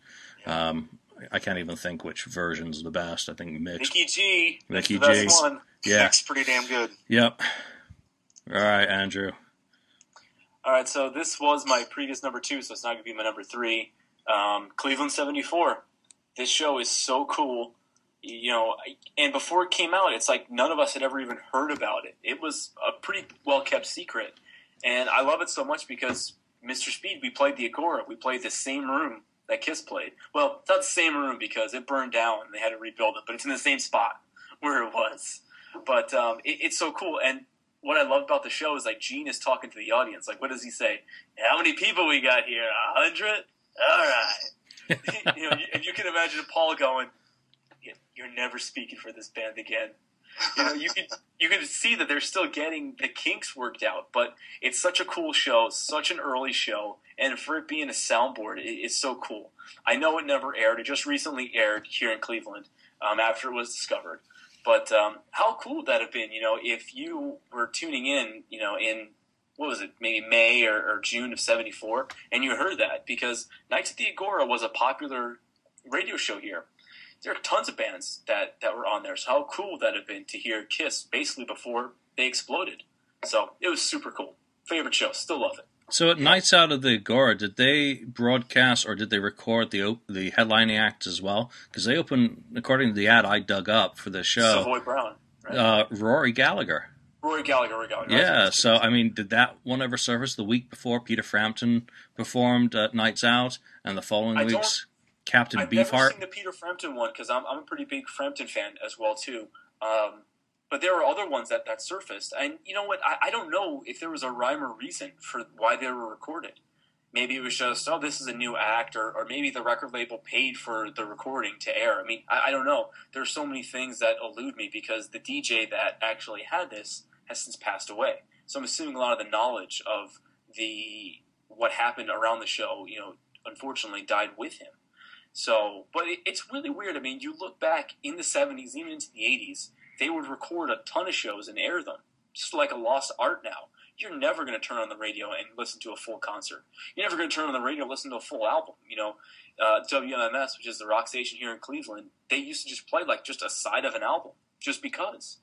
Um, I can't even think which version's the best. I think mixed. Mickey G. that's Mickey one. Yeah. it's pretty damn good. Yep. All right, Andrew. All right, so this was my previous number two, so it's not going to be my number three. Um, Cleveland 74. This show is so cool. You know, and before it came out, it's like none of us had ever even heard about it. It was a pretty well kept secret. And I love it so much because Mr. Speed, we played the Agora. We played the same room that Kiss played. Well, it's not the same room because it burned down and they had to rebuild it, but it's in the same spot where it was. But um, it, it's so cool. And what I love about the show is like Gene is talking to the audience. Like, what does he say? How many people we got here? A hundred. All right. you know, you can imagine Paul going, "You're never speaking for this band again." You know, you can you can see that they're still getting the kinks worked out, but it's such a cool show, such an early show, and for it being a soundboard, it, it's so cool. I know it never aired; it just recently aired here in Cleveland um, after it was discovered. But um, how cool would that have been? You know, if you were tuning in, you know, in what was it, maybe May or, or June of '74, and you heard that because Nights at the Agora was a popular radio show here. There are tons of bands that, that were on there. So how cool would that have been to hear Kiss basically before they exploded? So it was super cool. Favorite show, still love it. So at Nights Out of the Agora, did they broadcast or did they record the the headlining act as well? Because they opened, according to the ad I dug up for the show, Savoy Brown, right? uh, Rory Gallagher. Rory Gallagher, Rory Gallagher. Yeah, so I mean, did that one ever surface the week before Peter Frampton performed at Nights Out, and the following I week's Captain I've never seen the Peter Frampton one because I'm, I'm a pretty big Frampton fan as well too. Um, but there were other ones that, that surfaced, and you know what? I, I don't know if there was a rhyme or reason for why they were recorded. Maybe it was just, oh, this is a new act, or, or maybe the record label paid for the recording to air. I mean, I, I don't know. There's so many things that elude me because the DJ that actually had this has since passed away. So I'm assuming a lot of the knowledge of the what happened around the show, you know, unfortunately died with him. So, but it, it's really weird. I mean, you look back in the 70s, even into the 80s, they would record a ton of shows and air them, just like a lost art now. You're never going to turn on the radio and listen to a full concert. You're never going to turn on the radio and listen to a full album. You know, uh, WMMS, which is the rock station here in Cleveland, they used to just play like just a side of an album, just because.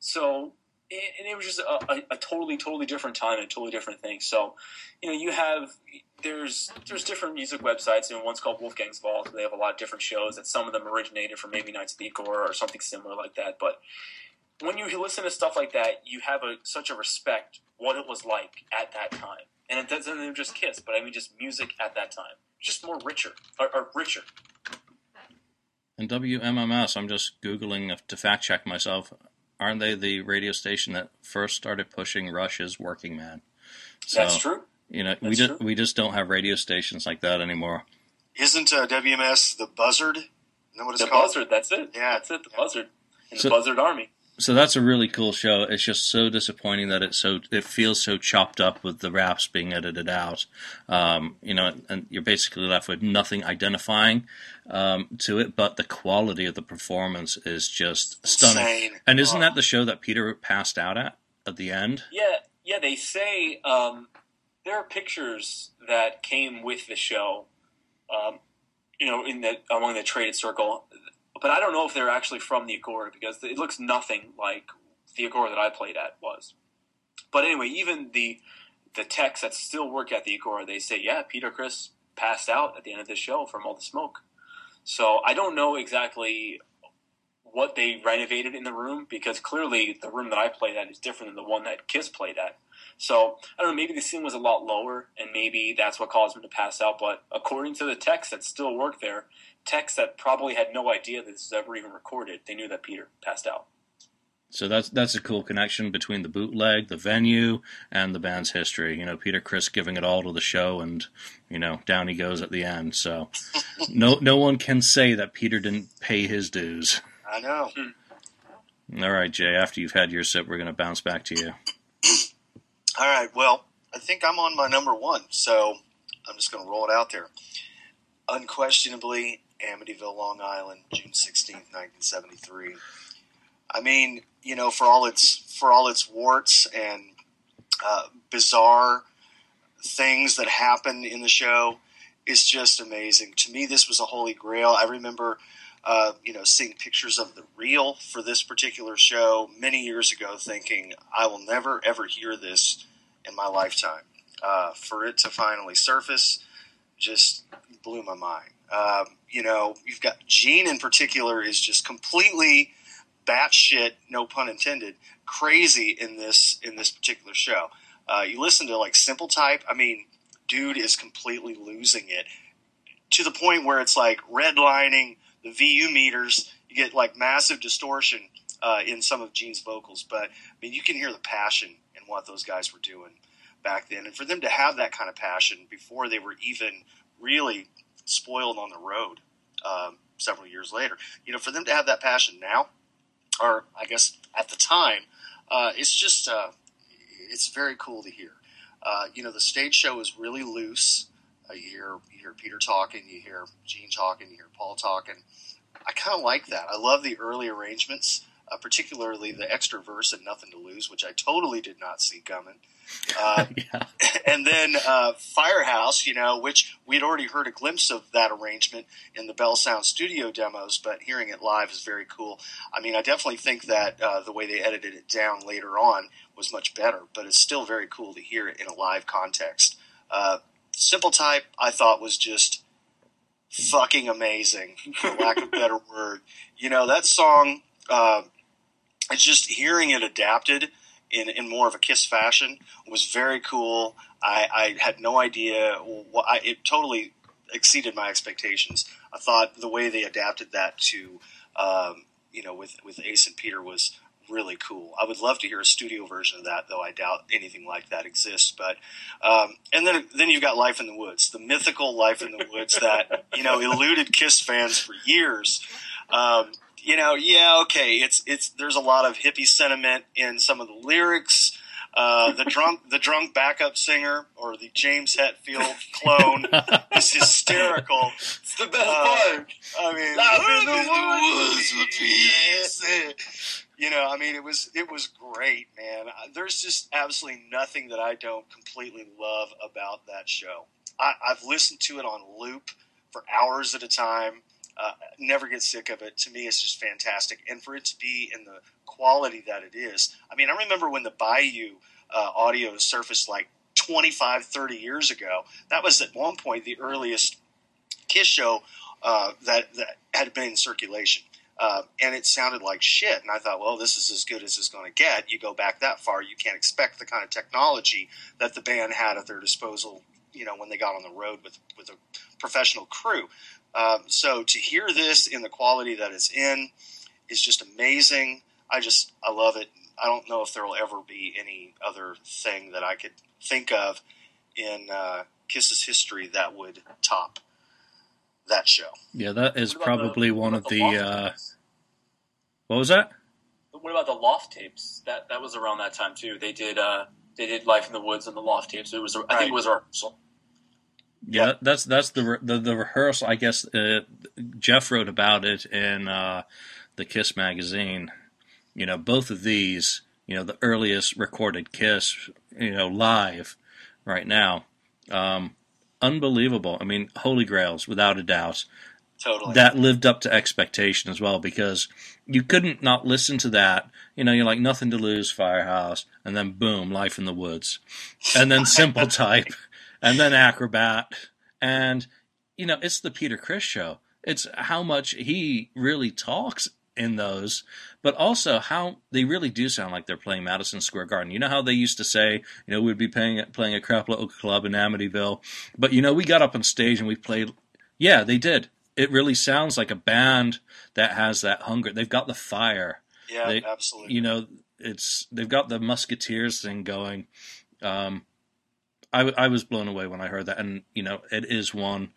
So, and it was just a, a, a totally, totally different time and a totally different thing. So, you know, you have there's there's different music websites, and one's called Wolfgang's Vault. They have a lot of different shows that some of them originated from maybe Nights at the Agora or something similar like that. But when you listen to stuff like that, you have a such a respect what it was like at that time, and it doesn't just Kiss, but I mean just music at that time, just more richer or, or richer. And WMMS, I'm just googling to fact check myself. Aren't they the radio station that first started pushing Rush's Working Man? So, That's true. You know, we just true. we just don't have radio stations like that anymore. Isn't uh, WMS the Buzzard? Isn't that what it's The called? Buzzard. That's it. Yeah. that's it. The Buzzard and So- the Buzzard Army. So that's a really cool show. It's just so disappointing that it's so it feels so chopped up with the raps being edited out. Um, you know, and you're basically left with nothing identifying um, to it, but the quality of the performance is just stunning. Insane. And isn't that the show that Peter passed out at at the end? Yeah, yeah. They say um, there are pictures that came with the show, um, you know, in the among the traded circle. But I don't know if they're actually from the Agora because it looks nothing like the Agora that I played at was. But anyway, even the the techs that still work at the Agora, they say, yeah, Peter Criss passed out at the end of the show from all the smoke. So I don't know exactly what they renovated in the room because clearly the room that I played at is different than the one that Kiss played at. So I don't know. Maybe the ceiling was a lot lower, and maybe that's what caused him to pass out. But according to the techs that still work there, techs that probably had no idea that this was ever even recorded, they knew that Peter passed out. So that's that's a cool connection between the bootleg, the venue, and the band's history. You know, Peter Criss giving it all to the show, and you know, down he goes at the end. So no no one can say that Peter didn't pay his dues. I know. Hmm. All right, Jay. After you've had your sip, we're going to bounce back to you. All right. Well, I think I'm on my number one, so I'm just going to roll it out there. Unquestionably, Amityville, Long Island, June 16th, 1973. I mean, you know, for all its for all its warts and uh, bizarre things that happen in the show, it's just amazing. To me, this was a holy grail. I remember, uh, you know, seeing pictures of the reel for this particular show many years ago, thinking I will never ever hear this in my lifetime. Uh, for it to finally surface, just blew my mind. Um, you know, you've got Gene in particular is just completely batshit, no pun intended, crazy in this in this particular show. Uh, you listen to like Simple Type. I mean, dude is completely losing it to the point where it's like redlining the VU meters. You get like massive distortion uh, in some of Gene's vocals, but I mean, you can hear the passion in what those guys were doing back then, and for them to have that kind of passion before they were even really spoiled on the road um, several years later, you know, for them to have that passion now, or I guess at the time, uh, it's just uh, it's very cool to hear. Uh, you know, the stage show is really loose. Uh, you hear you hear Peter talking, you hear Gene talking, you hear Paul talking. I kind of like that. I love the early arrangements, uh, particularly the extra verse and "Nothing to Lose," which I totally did not see coming. Uh, yeah. and then uh, Firehouse, you know, which we'd already heard a glimpse of that arrangement in the Bell Sound studio demos, but hearing it live is very cool. I mean, I definitely think that uh, the way they edited it down later on was much better, but it's still very cool to hear it in a live context. Uh, Simple Type, I thought was just fucking amazing, for lack of a better word. You know, that song, uh, it's just hearing it adapted in, in more of a Kiss fashion was very cool. I, I had no idea. I, it totally exceeded my expectations. I thought the way they adapted that to, um, you know, with, with Ace and Peter was really cool. I would love to hear a studio version of that, though I doubt anything like that exists. But um, and then then you've got Life in the Woods, the mythical Life in the Woods that you know eluded Kiss fans for years. Um, you know, yeah, okay, it's it's there's a lot of hippie sentiment in some of the lyrics. Uh, the drunk, the drunk backup singer or the James Hetfield clone is hysterical. It's the best Uh, part. I mean, Life in the woods with peace. You know, I mean, it was it was great, man. There's just absolutely nothing that I don't completely love about that show. I, I've listened to it on loop for hours at a time. Uh, never get sick of it. To me, it's just fantastic, and for it to be in the quality that it is. I mean, I remember when the Bayou uh, audio surfaced like 25, 30 years ago. That was at one point the earliest Kiss show uh, that that had been in circulation. Uh, and it sounded like shit. And I thought, well, this is as good as it's going to get. You go back that far, you can't expect the kind of technology that the band had at their disposal. You know, when they got on the road with with a professional crew. Um, so to hear this in the quality that it's in is just amazing. I just I love it. I don't know if there will ever be any other thing that I could think of in uh, Kiss's history that would top that show. Yeah, that is What about the- probably one of about the. Uh, what was that? What about the Loft tapes? That that was around that time too. They did uh they did Life in the Woods and the Loft tapes. It was a, I Right. think it was a rehearsal. Yeah, that's that's the the, the rehearsal. I guess uh, Jeff wrote about it in uh, the Kiss magazine. You know, both of these, you know, the earliest recorded Kiss, you know, live right now, um, unbelievable. I mean, Holy Grails, without a doubt. Totally. That lived up to expectation as well because you couldn't not listen to that. You know, you're like nothing to lose, Firehouse, and then boom, Life in the Woods, and then Simple Type, and then Acrobat, and you know, it's the Peter Criss show. It's how much he really talks in those, but also how they really do sound like they're playing Madison Square Garden. You know how they used to say, you know, we'd be playing playing a crap little club in Amityville, but you know, we got up on stage and we played. Yeah, they did. It really sounds like a band that has that hunger. They've got the fire. yeah, they- absolutely. You know, it's they've got the Musketeers thing going. Um, I, I was blown away when I heard that, and you know, it is one.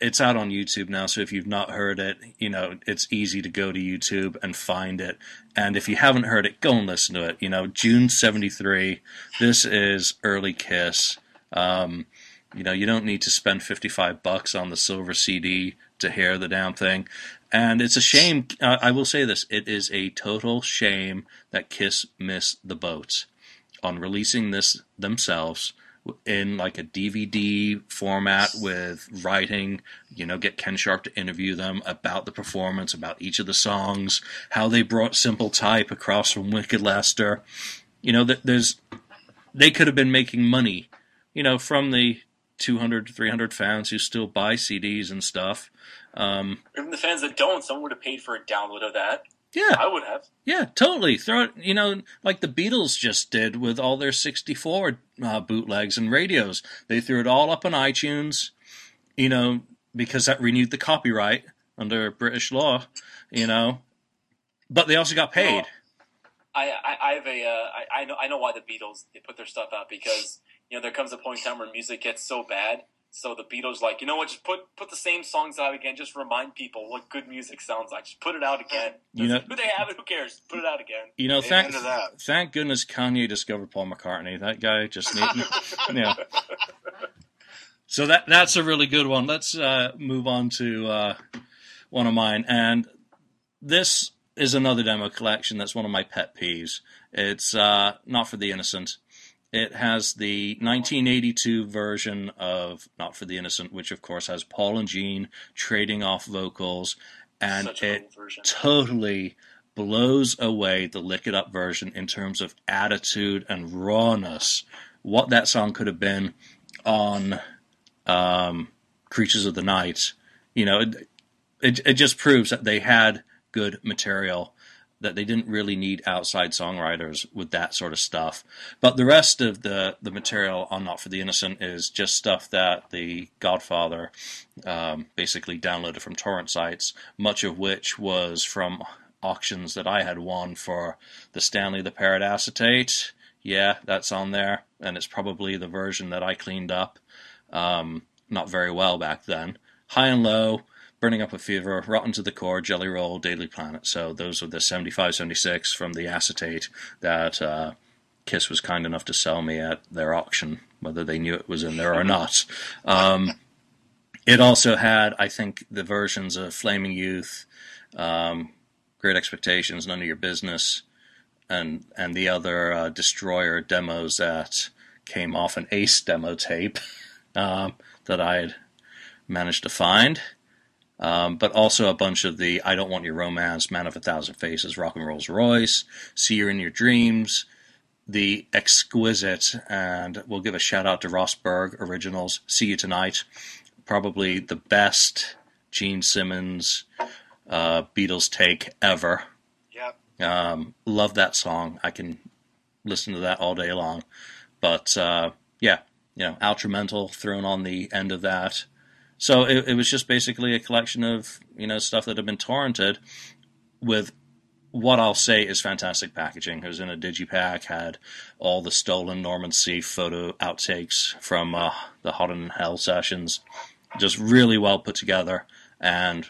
It's out on YouTube now, so if you've not heard it, you know, it's easy to go to YouTube and find it. And if you haven't heard it, go and listen to it. You know, June '73. This is early Kiss. Um, you know, you don't need to spend 55 bucks on the silver CD to hear the damn thing. And it's a shame. Uh, I will say this: it is a total shame that Kiss missed the boat on releasing this themselves in like a DVD format with writing. You know, get Ken Sharp to interview them about the performance, about each of the songs, how they brought Simple Type across from Wicked Lester. You know, th- there's they could have been making money. You know, from the 200 300 fans who still buy CDs and stuff. Um, Even the fans that don't, someone would have paid for a download of that. Yeah, I would have. Yeah, totally. Throw it, you know, like the Beatles just did with all their 64 uh, bootlegs and radios. They threw it all up on iTunes, you know, because that renewed the copyright under British law, you know. but they also got paid. I, I, I have a uh, I, I know I know why the Beatles they put their stuff out because you know there comes a point in time where music gets so bad so the Beatles like, you know what, just put put the same songs out again, just remind people what good music sounds like. Just put it out again. You know, who they have it, who cares? Put it out again. You know, thank that. thank goodness Kanye discovered Paul McCartney. That guy just need, yeah. So that that's a really good one. Let's uh, move on to uh, one of mine, and this is another demo collection that's one of my pet peeves. It's uh, not for the innocent. It has the 1982 version of Not for the Innocent, which of course has Paul and Gene trading off vocals, and it cool totally blows away the Lick It Up version in terms of attitude and rawness. What that song could have been on um, Creatures of the Night, you know, it, it, it just proves that they had good material, that they didn't really need outside songwriters with that sort of stuff. But the rest of the, the material on Not for the Innocent is just stuff that the Godfather um, basically downloaded from torrent sites, much of which was from auctions that I had won for the Stanley the Parrot acetate. Yeah, that's on there, and it's probably the version that I cleaned up. Um, not very well back then. High and Low, Burning Up a Fever, Rotten to the Core, Jelly Roll, Daily Planet. So those are the 75, 76 from the acetate that uh, Kiss was kind enough to sell me at their auction, whether they knew it was in there or not. Um, it also had, I think, the versions of Flaming Youth, um, Great Expectations, None of Your Business, and and the other uh, Destroyer demos that came off an Ace demo tape um, that I had managed to find. Um, but also a bunch of the I Don't Want Your Romance, Man of a Thousand Faces, Rock and Rolls Royce, See You in Your Dreams, the exquisite, and we'll give a shout out to Ross Berg originals, See You Tonight, probably the best Gene Simmons uh, Beatles take ever. Yep. Um, love that song. I can listen to that all day long. But uh, yeah, you know, Outramental thrown on the end of that. So it, it was just basically a collection of you know stuff that had been torrented with what I'll say is fantastic packaging. It was in a digipack, had all the stolen Norman Seeff photo outtakes from uh, the Hotter Than Hell sessions, just really well put together and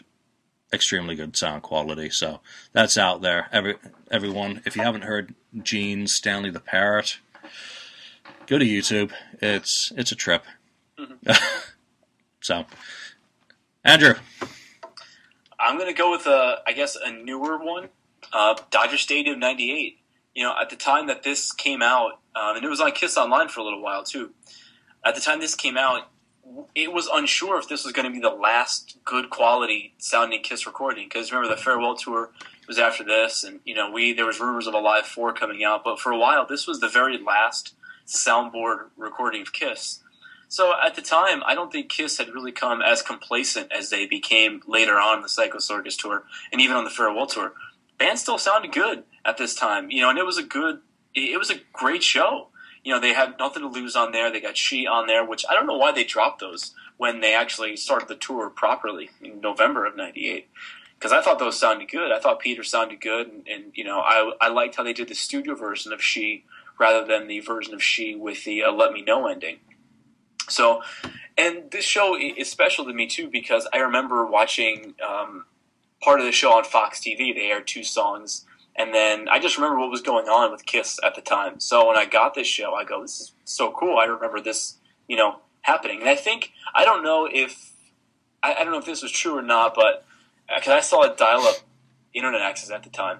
extremely good sound quality. So that's out there. Every everyone, if you haven't heard Gene Stanley the Parrot, go to YouTube. It's it's a trip. so, Andrew, I'm gonna go with a, I guess, a newer one, uh, Dodger Stadium '98. You know, at the time that this came out, um, and it was on Kiss Online for a little while too. At the time this came out, it was unsure if this was going to be the last good quality sounding Kiss recording. Because remember, the farewell tour was after this, and you know, we there was rumors of Alive IV coming out, but for a while, this was the very last soundboard recording of Kiss. So at the time, I don't think Kiss had really come as complacent as they became later on the Psycho Circus tour and even on the farewell tour. Band still sounded good at this time, you know, and it was a good, it was a great show. You know, they had nothing to lose on there. They got She on there, which I don't know why they dropped those when they actually started the tour properly in November of '98. Because I thought those sounded good. I thought Peter sounded good, and, and you know, I I liked how they did the studio version of She rather than the version of She with the uh, Let Me Know ending. So, and this show is special to me too because I remember watching um, part of the show on Fox TV. They aired two songs, and then I just remember what was going on with Kiss at the time. So when I got this show, I go, "This is so cool." I remember this, you know, happening. And I think I don't know if I, I don't know if this was true or not, but because I saw a dial-up internet access at the time,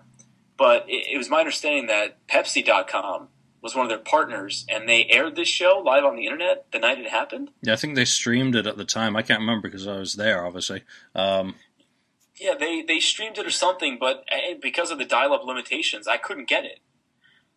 but it, it was my understanding that Pepsi.com was one of their partners, and they aired this show live on the internet the night it happened. yeah, I think they streamed it at the time. I can't remember because I was there, obviously. Um, Yeah, they, they streamed it or something, but eh, because of the dial-up limitations, I couldn't get it.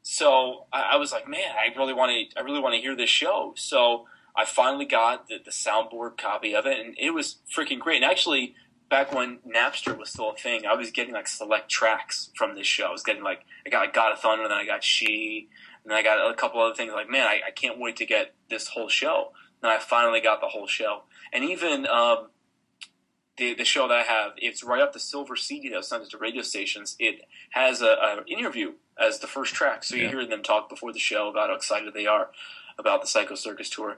So I, I was like, man, I really want to I really want to hear this show. So I finally got the, the soundboard copy of it, and it was freaking great. And actually, back when Napster was still a thing, I was getting like select tracks from this show. I was getting like I got like God of Thunder, and then I got She, and I got a couple other things. Like, man, I, I can't wait to get this whole show. And I finally got the whole show, and even um, the, the show that I have, it's right up the silver CD that was sent to radio stations. It has a, a interview as the first track, so you Yeah. hear them talk before the show about how excited they are about the Psycho Circus tour.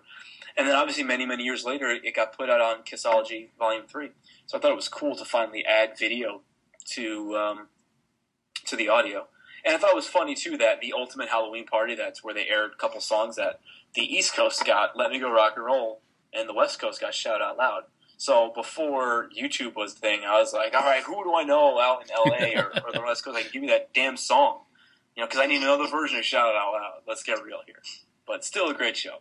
And then obviously many many years later, it got put out on Kissology Volume Three. So I thought it was cool to finally add video to um, to the audio. And I thought it was funny too that the Ultimate Halloween Party, that's where they aired a couple songs that the East Coast got "Let Me Go Rock and Roll" and the West Coast got "Shout Out Loud." So before YouTube was the thing, I was like, all right, who do I know out in LA or, or the West Coast? I can give you that damn song, you know, because I need another version of "Shout It Out Loud." Let's get real here, but still a great show.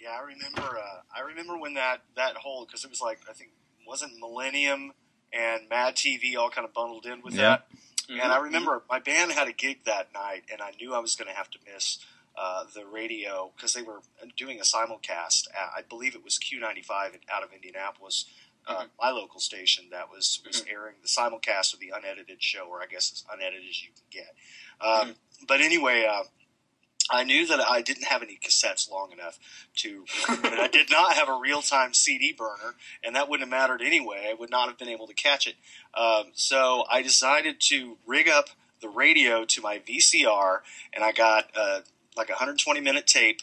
Yeah, I remember. Uh, I remember when that that whole because it was like I think wasn't Millennium and Mad TV all kind of bundled in with Yeah. that. Mm-hmm. And I remember my band had a gig that night, and I knew I was going to have to miss uh, the radio because they were doing a simulcast. At, I believe it was Q95 out of Indianapolis, uh, Mhm. my local station that was was airing the simulcast of the unedited show, or I guess as unedited as you can get. Um, But anyway. Uh, I knew that I didn't have any cassettes long enough to, I did not have a real time CD burner, and that wouldn't have mattered anyway. I would not have been able to catch it. Um, so I decided to rig up the radio to my VCR, and I got uh, like a 120 minute tape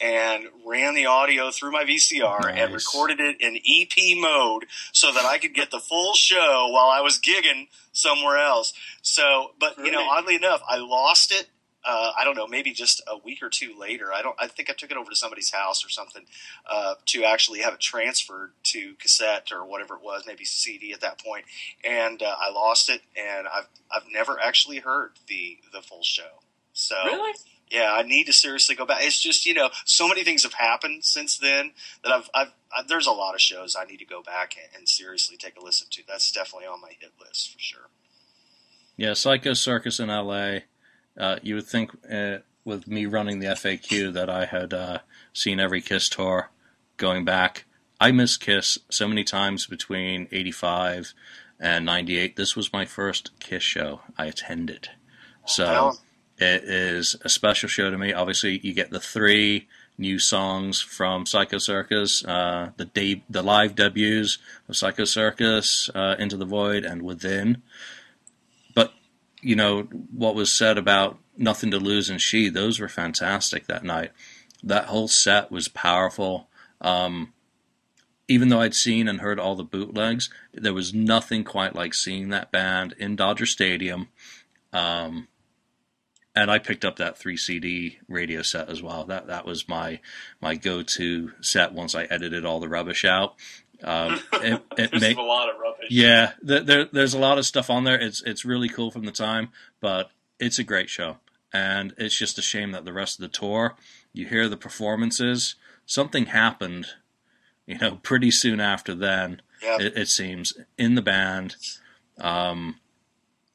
and ran the audio through my VCR and recorded it in EP mode so that I could get the full show while I was gigging somewhere else. So, but you know, oddly enough, I lost it uh, I don't know, maybe just a week or two later. I don't. I think I took it over to somebody's house or something uh, to actually have it transferred to cassette or whatever it was, maybe CD at that point. And uh, I lost it, and I've I've never actually heard the the full show. So Really? yeah, I need to seriously go back. It's just you know, so many things have happened since then that I've, I've, i there's a lot of shows I need to go back and, and seriously take a listen to. That's definitely on my hit list for sure. Yeah, Psycho Circus in LA. Uh, you would think uh, with me running the FAQ that I had uh, seen every Kiss tour going back. I missed Kiss so many times between 85 and 98. This was my first Kiss show I attended. So Well, it is a special show to me. Obviously, you get the three new songs from Psycho Circus, uh, the de- the live debuts of Psycho Circus, uh, Into the Void, and Within. You know what was said about Nothing to Lose and She; those were fantastic that night. That whole set was powerful. Um, even though I'd seen and heard all the bootlegs, there was nothing quite like seeing that band in Dodger Stadium. Um, and I picked up that three CD radio set as well. That that was my my go to set once I edited all the rubbish out. Um, it it There's make, a lot of rubbish. yeah, there, there there's a lot of stuff on there. It's it's really cool from the time, but it's a great show, and it's just a shame that the rest of the tour, you hear the performances, something happened, you know, pretty soon after then. yeah, It, it seems in the band. Um,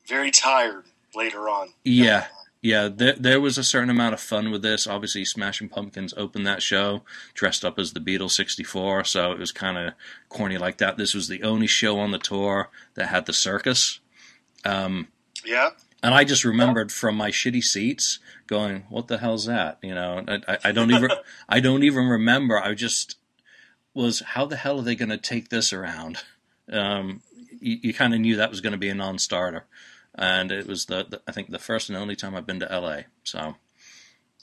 very tired later on. Yeah, yeah. There, there was a certain amount of fun with this. Obviously, Smashing Pumpkins opened that show dressed up as the Beatles '64, so it was kind of corny like that. This was the only show on the tour that had the circus, um, Yeah, and I just remembered from my shitty seats going, "What the hell's that?" You know, I, I, I don't even, I don't even remember. I just was, "How the hell are they going to take this around?" Um, you, you kind of knew that was going to be a non-starter and it was the, the I think the first and only time I've been to LA. So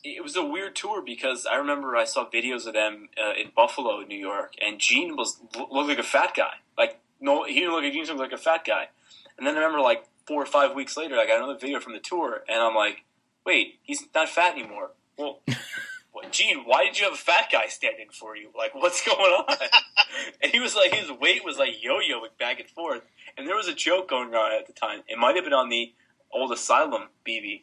it was a weird tour because I remember I saw videos of them uh, in Buffalo, New York, and Gene was looked like a fat guy. Like no, he didn't look like Gene looked like a fat guy. And then I remember like four or five weeks later, I got another video from the tour, and I'm like, wait, he's not fat anymore. Well, Gene, why did you have a fat guy standing for you? Like, what's going on? and he was like, his weight was like yo-yoing back and forth. And there was a joke going around at the time. It might have been on the old Asylum BB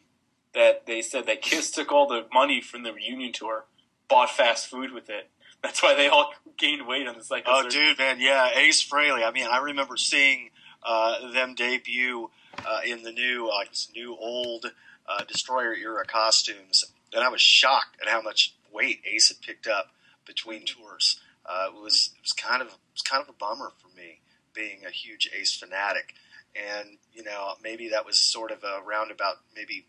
that they said that Kiss took all the money from the reunion tour, bought fast food with it. That's why they all gained weight on the Psycho Oh, dude, man, yeah, Ace Frehley. I mean, I remember seeing uh, them debut uh, in the new, like, new old uh, Destroyer era costumes, and I was shocked at how much weight Ace had picked up between tours. Uh, it was it was kind of it was kind of a bummer for me, being a huge Ace fanatic, and you know maybe that was sort of a roundabout maybe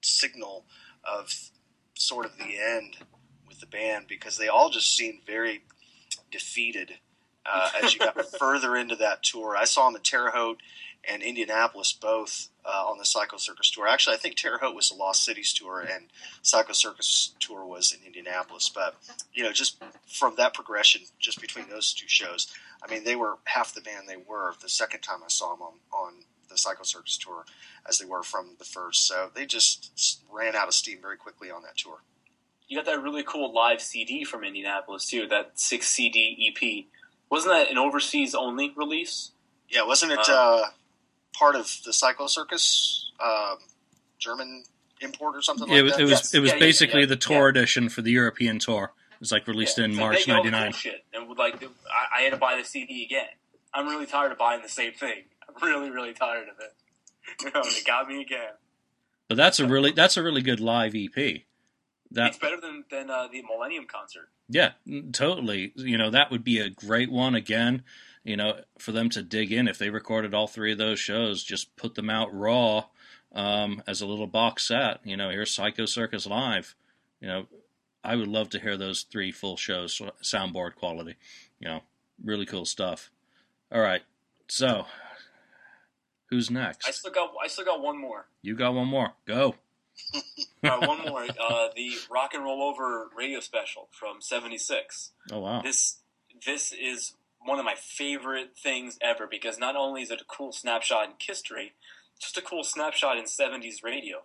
signal of sort of the end with the band because they all just seemed very defeated uh, as you got further into that tour. I saw them at Terre Haute and Indianapolis both uh, on the Psycho Circus tour. Actually, I think Terre Haute was the Lost Cities tour, and Psycho Circus tour was in Indianapolis. But you know, just from that progression, just between those two shows, I mean, they were half the band they were the second time I saw them on on the Psycho Circus tour as they were from the first. So they just ran out of steam very quickly on that tour. You got that really cool live CD from Indianapolis too, that six CD EP. Wasn't that an overseas only release? Yeah, wasn't it uh, uh, part of the Psycho Circus um, German import or something it was, It was yes. it was yeah, basically yeah, yeah, the tour edition for the European tour. Was like released in March '99. Shit, and like I, I had to buy the CD again. I'm really tired of buying the same thing. I'm really really tired of it. You know, they got me again. But that's a really that's a really good live EP. That, it's better than than uh, the Millennium concert. Yeah, totally. You know that would be a great one again. You know, for them to dig in if they recorded all three of those shows, just put them out raw um, as a little box set. You know, here's Psycho Circus live. You know, I would love to hear those three full shows, soundboard quality. You know, really cool stuff. All right, so who's next? I still got I still got one more. You got one more. Go. one more. Uh, the Rock and Roll Over radio special from '76. Oh wow! This this is one of my favorite things ever because not only is it a cool snapshot in history, just a cool snapshot in '70s radio.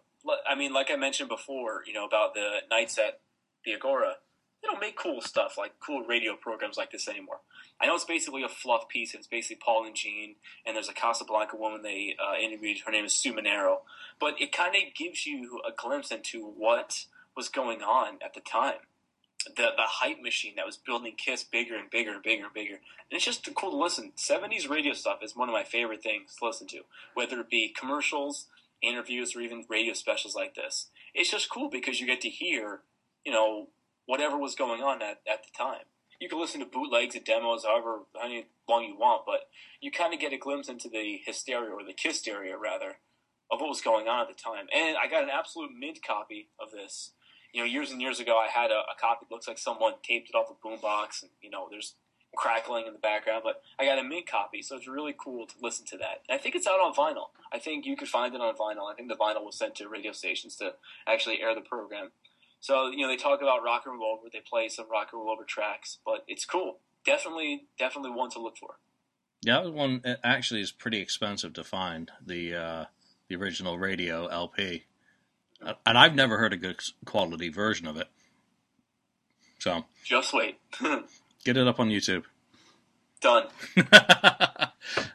I mean, like I mentioned before, you know about the nights at the Agora. They don't make cool stuff like cool radio programs like this anymore. I know it's basically a fluff piece. It's basically Paul and Gene, and there's a Casablanca woman they uh, interviewed. Her name is Sue Monero. But it kind of gives you a glimpse into what was going on at the time. The, the hype machine that was building Kiss bigger and bigger and bigger and bigger. And it's just cool to listen. 70s radio stuff is one of my favorite things to listen to, whether it be commercials, interviews, or even radio specials like this. It's just cool because you get to hear, you know, whatever was going on at, at the time you can listen to bootlegs and demos however long you want, but you kind of get a glimpse into the hysteria or the hysteria rather of what was going on at the time. And I got an absolute mint copy of this. You know, years and years ago, I had a, a copy that looks like someone taped it off a boombox, and you know, there's crackling in the background. But I got a mint copy, so it's really cool to listen to that. And I think it's out on vinyl. I think you could find it on vinyl. I think the vinyl was sent to radio stations to actually air the program. So you know they talk about rock and roll over. They play some rock and roll over tracks, but it's cool. Definitely, definitely one to look for. Yeah, that one actually is pretty expensive to find the uh, the original radio LP, and I've never heard a good quality version of it. So just wait. get it up on YouTube. Done.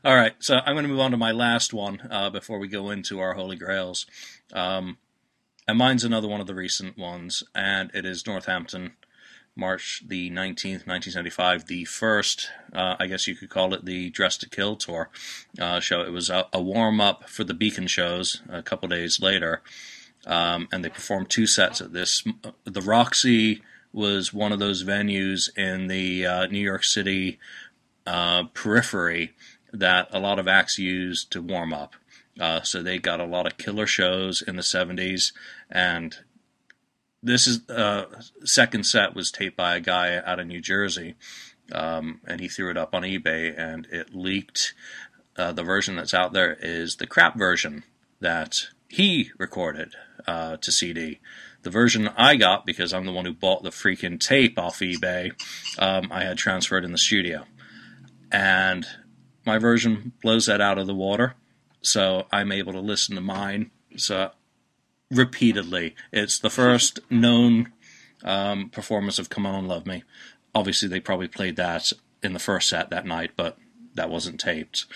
All right, so I'm going to move on to my last one uh, before we go into our holy grails. Um, and mine's another one of the recent ones, and it is Northampton, March the 19th, 1975, the first, uh, I guess you could call it the Dress to Kill tour uh, show. It was a, a warm up for the Beacon shows a couple days later, um, and they performed two sets at this. The Roxy was one of those venues in the uh, New York City uh, periphery that a lot of acts used to warm up. Uh, so they got a lot of killer shows in the 70s. And this is uh, second set was taped by a guy out of New Jersey. Um, and he threw it up on eBay and it leaked. Uh, the version that's out there is the crap version that he recorded uh, to CD. The version I got, because I'm the one who bought the freaking tape off eBay, um, I had transferred in the studio. And my version blows that out of the water so I'm able to listen to mine. So repeatedly, it's the first known um, performance of "Come On, Love Me." Obviously, they probably played that in the first set that night, but that wasn't taped.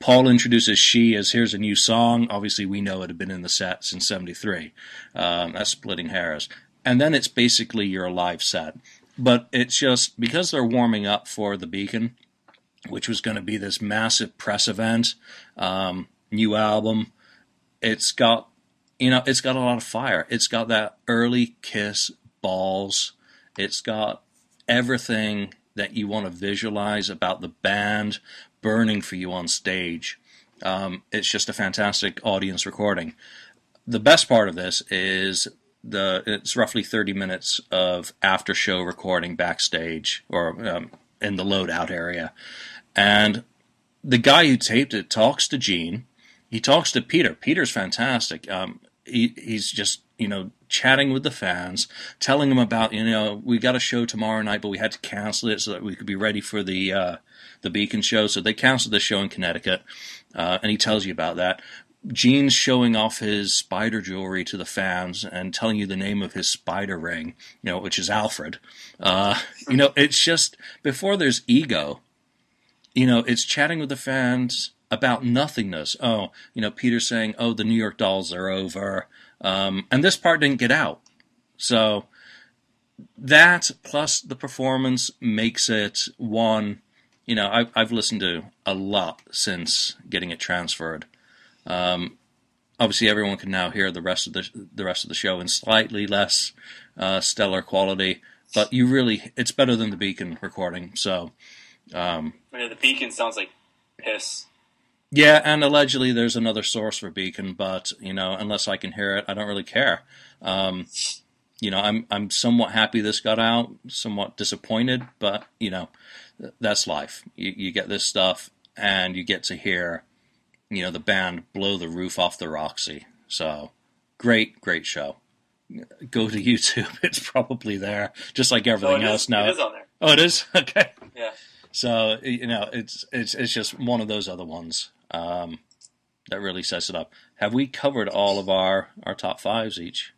Paul introduces She as here's a new song. Obviously, we know it had been in the set since '73. Um, that's splitting hairs. And then it's basically your live set. But it's just because they're warming up for the Beacon, which was going to be this massive press event, um, new album. It's got, you know, it's got a lot of fire. It's got that early Kiss balls. It's got everything that you want to visualize about the band burning for you on stage. Um, it's just a fantastic audience recording. The best part of this is the it's roughly 30 minutes of after show recording backstage or um, in the loadout area, and the guy who taped it talks to Gene. He talks to Peter. Peter's fantastic. Um, he, he's just you know chatting with the fans, telling them about you know we got a show tomorrow night, but we had to cancel it so that we could be ready for the uh, the Beacon show. So they canceled the show in Connecticut, uh, and he tells you about that. Gene's showing off his spider jewelry to the fans and telling you the name of his spider ring, you know, which is Alfred. Uh, you know, it's just before there's ego, you know, it's chatting with the fans about nothingness. Oh, you know, Peter saying, "Oh, the New York Dolls are over," um, and this part didn't get out. So that plus the performance makes it one. You know, I've I've listened to a lot since getting it transferred. Um, obviously, everyone can now hear the rest of the the rest of the show in slightly less uh, stellar quality, but you really it's better than the Beacon recording. So, um, yeah, the Beacon sounds like piss. Yeah, and allegedly there's another source for Beacon, but you know, unless I can hear it, I don't really care. Um, you know, I'm I'm somewhat happy this got out, somewhat disappointed, but you know, that's life. You, you get this stuff, and you get to hear, you know, the band blow the roof off the Roxy. So, great, great show. Go to YouTube; it's probably there, just like everything oh, else now. It is on there. Oh, it is. Okay. Yeah. So you know, it's it's it's just one of those other ones um, that really sets it up. Have we covered all of our our top fives each?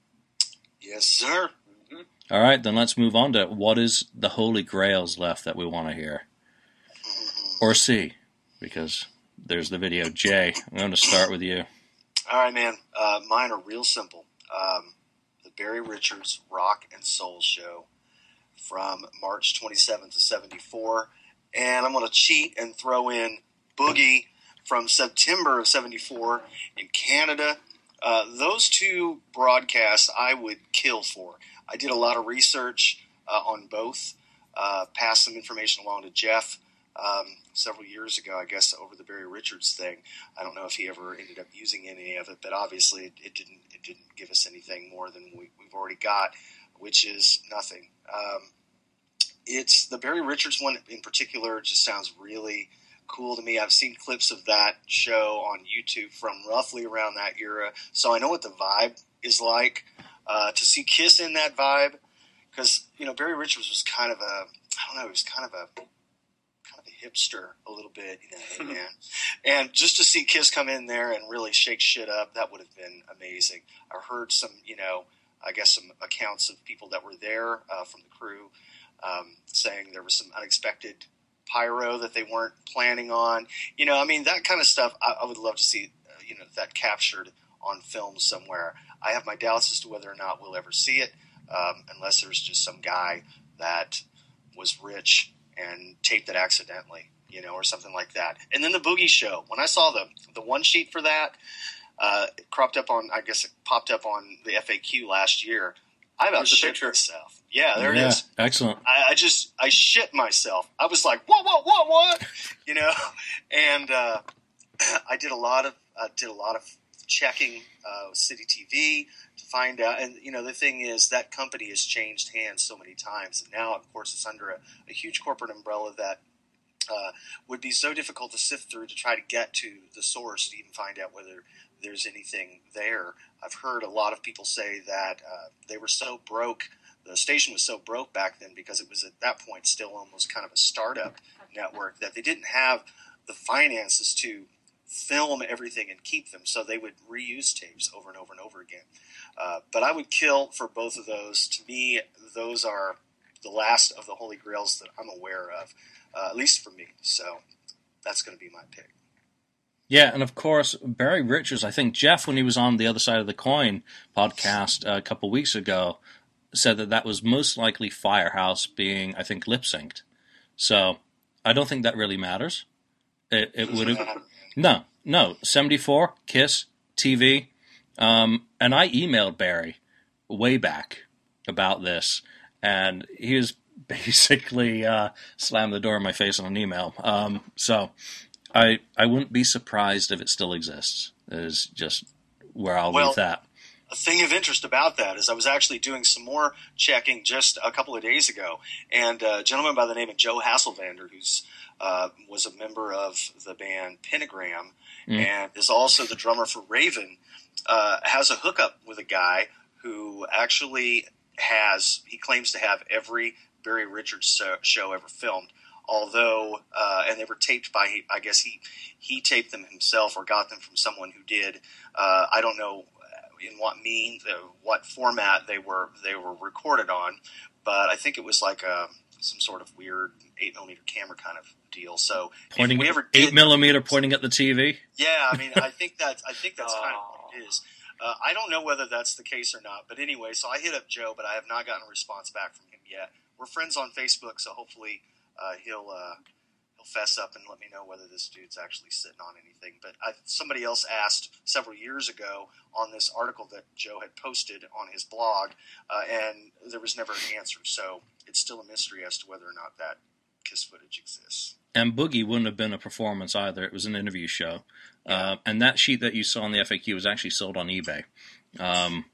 Yes, sir. Mm-hmm. All right, then let's move on to what is the holy grails left that we want to hear or see, because there's the video. Jay, I'm going to start with you. All right, man. Uh, mine are real simple. Um, the Barry Richards Rock and Soul Show from March 27th to 74. And I'm going to cheat and throw in Boogie from September of 74 in Canada. Uh, those two broadcasts I would kill for. I did a lot of research uh, on both, uh, passed some information along to Jeff um, several years ago, I guess, over the Barry Richards thing. I don't know if he ever ended up using any of it, but obviously it, it didn't. It didn't give us anything more than we, have already got, which is nothing. Um, it's the Barry Richards one in particular. Just sounds really cool to me. I've seen clips of that show on YouTube from roughly around that era, so I know what the vibe is like. Uh, to see Kiss in that vibe, because you know Barry Richards was kind of a I don't know, he was kind of a kind of a hipster a little bit, you know, hey man. And just to see Kiss come in there and really shake shit up, that would have been amazing. I heard some, you know, I guess some accounts of people that were there uh, from the crew um, saying there was some unexpected pyro that they weren't planning on. You know, I mean that kind of stuff. I, I would love to see, uh, you know, that captured on film somewhere. I have my doubts as to whether or not we'll ever see it, um, unless there's just some guy that was rich and taped it accidentally, you know, or something like that. And then the Boogie Show. When I saw the the one sheet for that, uh, it cropped up on. I guess it popped up on the FAQ last year. I about There's a shit picture. myself. Yeah, there yeah, it is. Excellent. I, I just I shit myself. I was like, what, what, what, what? You know, and uh, I did a lot of uh, did a lot of checking uh, City TV to find out. And you know, the thing is that company has changed hands so many times, and now, of course, it's under a, a huge corporate umbrella that. Uh, would be so difficult to sift through to try to get to the source to even find out whether there's anything there. I've heard a lot of people say that uh, they were so broke the station was so broke back then because it was at that point still almost kind of a startup network that they didn't have the finances to film everything and keep them, so they would reuse tapes over and over and over again. Uh, but I would kill for both of those. To me, those are the last of the holy grails that I'm aware of, uh, at least for me. So that's going to be my pick. Yeah, and of course Barry Richards. I think Jeff, when he was on the other side of the coin podcast uh, a couple weeks ago, said that that was most likely Firehouse being, I think, lip synced. So I don't think that really matters. It, it would have no, no. Seventy four, Kiss, TV, um, and I emailed Barry way back about this, and he was basically uh, slammed the door in my face on an email. Um, so I I wouldn't be surprised if it still exists. Is just where I'll Well, leave that. a thing of interest about that is I was actually doing some more checking just a couple of days ago, and a gentleman by the name of Joe Hasselvander, who's uh, was a member of the band Pentagram mm. and is also the drummer for Raven, uh, has a hookup with a guy who actually has he claims to have every Barry Richards show ever filmed. Although, uh, and they were taped by, I guess he he taped them himself or got them from someone who did. Uh, I don't know in what mean, what format they were they were recorded on, but I think it was like a some sort of weird eight millimeter camera kind of deal. So pointing we ever eight millimeter pointing at the TV. Yeah, I mean, I think that's I think that's kind of what it is. Uh, I don't know whether that's the case or not, but anyway, so I hit up Joe, but I have not gotten a response back from him yet. We're friends on Facebook, so hopefully uh, he'll uh, he'll fess up and let me know whether this dude's actually sitting on anything. But I, somebody else asked several years ago on this article that Joe had posted on his blog, uh, and there was never an answer. So it's still a mystery as to whether or not that Kiss footage exists. And Boogie wouldn't have been a performance either. It was an interview show. Yeah. Uh, and that sheet that you saw in the FAQ was actually sold on eBay. Um,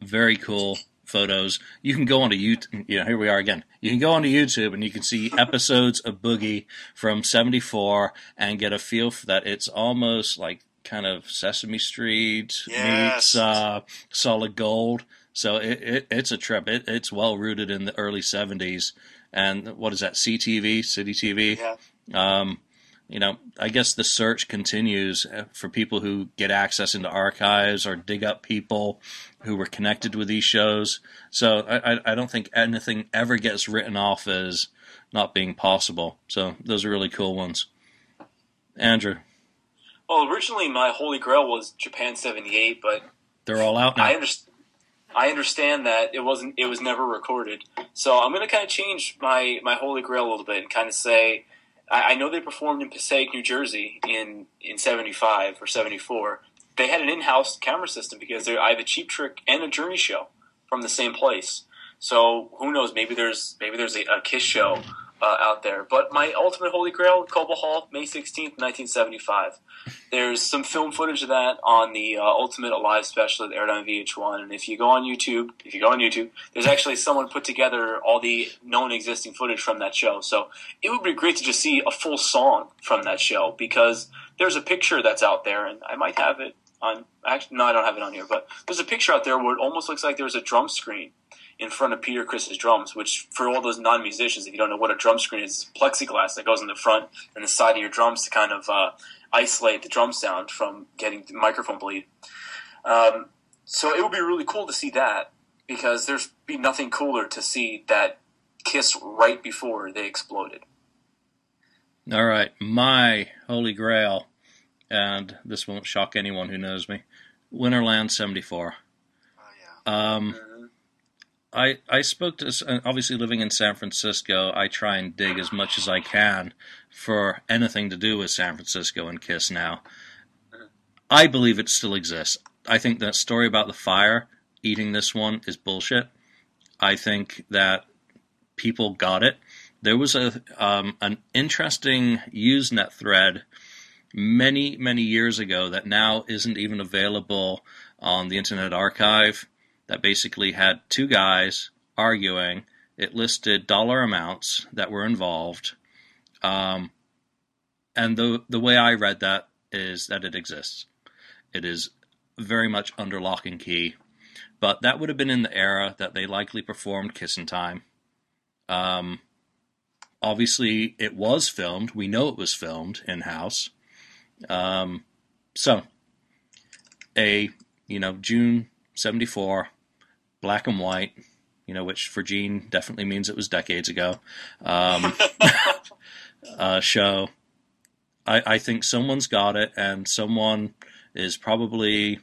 very cool photos. You can go onto YouTube. You know, here we are again. You can go onto YouTube and you can see episodes of Boogie from '74 and get a feel for that. It's almost like kind of Sesame Street yes. meets uh, Solid Gold. So it, it, it's a trip. It, it's well rooted in the early '70s. And what is that? CTV, City TV. Yeah. Um, you know, I guess the search continues uh, for people who get access into archives or dig up people who were connected with these shows. So I, I don't think anything ever gets written off as not being possible. So those are really cool ones. Andrew. Well, originally my holy grail was Japan '78, but they're all out now. I understand. I understand that it wasn't. It was never recorded. So I'm going to kind of change my my holy grail a little bit and kind of say I, I know they performed in Passaic, New Jersey in in '75 or '74. They had an in-house camera system because I have a Cheap Trick and a Journey show from the same place. So who knows? Maybe there's maybe there's a, a Kiss show uh, out there. But my ultimate holy grail, Cobo Hall, May 16th, 1975. There's some film footage of that on the uh, Ultimate Alive special that aired on VH1. And if you go on YouTube, if you go on YouTube, there's actually someone put together all the known existing footage from that show. So it would be great to just see a full song from that show because there's a picture that's out there, and I might have it on. Actually, no, I don't have it on here, but there's a picture out there where it almost looks like there's a drum screen in front of Peter Criss's drums, which for all those non-musicians, if you don't know what a drum screen is, plexiglass that goes in the front and the side of your drums to kind of uh, isolate the drum sound from getting the microphone bleed. Um, so it would be really cool to see that because there's be nothing cooler to see that kiss right before they exploded. All right, my holy grail, and this won't shock anyone who knows me. Winterland '74. Oh, yeah. Um, mm-hmm. I, I spoke to obviously living in San Francisco. I try and dig as much as I can for anything to do with San Francisco and Kiss now. I believe it still exists. I think that story about the fire eating this one is bullshit. I think that people got it. There was a um, an interesting Usenet thread many many years ago that now isn't even available on the Internet Archive that basically had two guys arguing. It listed dollar amounts that were involved. Um, and the the way I read that is that it exists. It is very much under lock and key. But that would have been in the era that they likely performed Kissin' Time. Um, obviously, it was filmed. We know it was filmed in house. Um, so, a you know June '74 black and white, you know, which for Gene definitely means it was decades ago. Um, uh, show. I, I think someone's got it, and someone is probably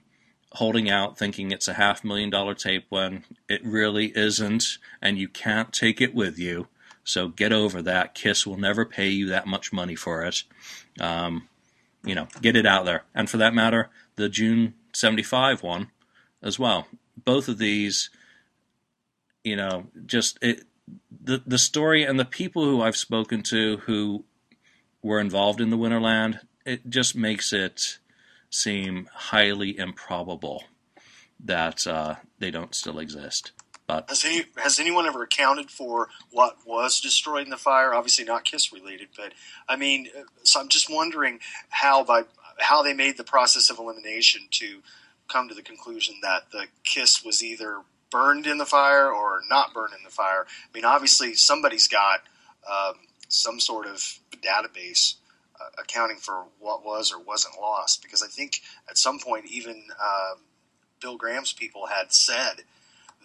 holding out thinking it's a half million dollar tape when it really isn't, and you can't take it with you. So get over that. Kiss will never pay you that much money for it. Um, you know, get it out there. And for that matter, the June 75 one as well both of these, you know, just it, the the story and the people who I've spoken to who were involved in the Winterland, it just makes it seem highly improbable that uh, they don't still exist. Has any has anyone ever accounted for what was destroyed in the fire? Obviously not Kiss related, but I mean, uh, so I'm just wondering how by how they made the process of elimination to come to the conclusion that the Kiss was either burned in the fire or not burned in the fire. I mean, obviously somebody's got um, some sort of database uh, accounting for what was or wasn't lost, because I think at some point even um Bill Graham's people had said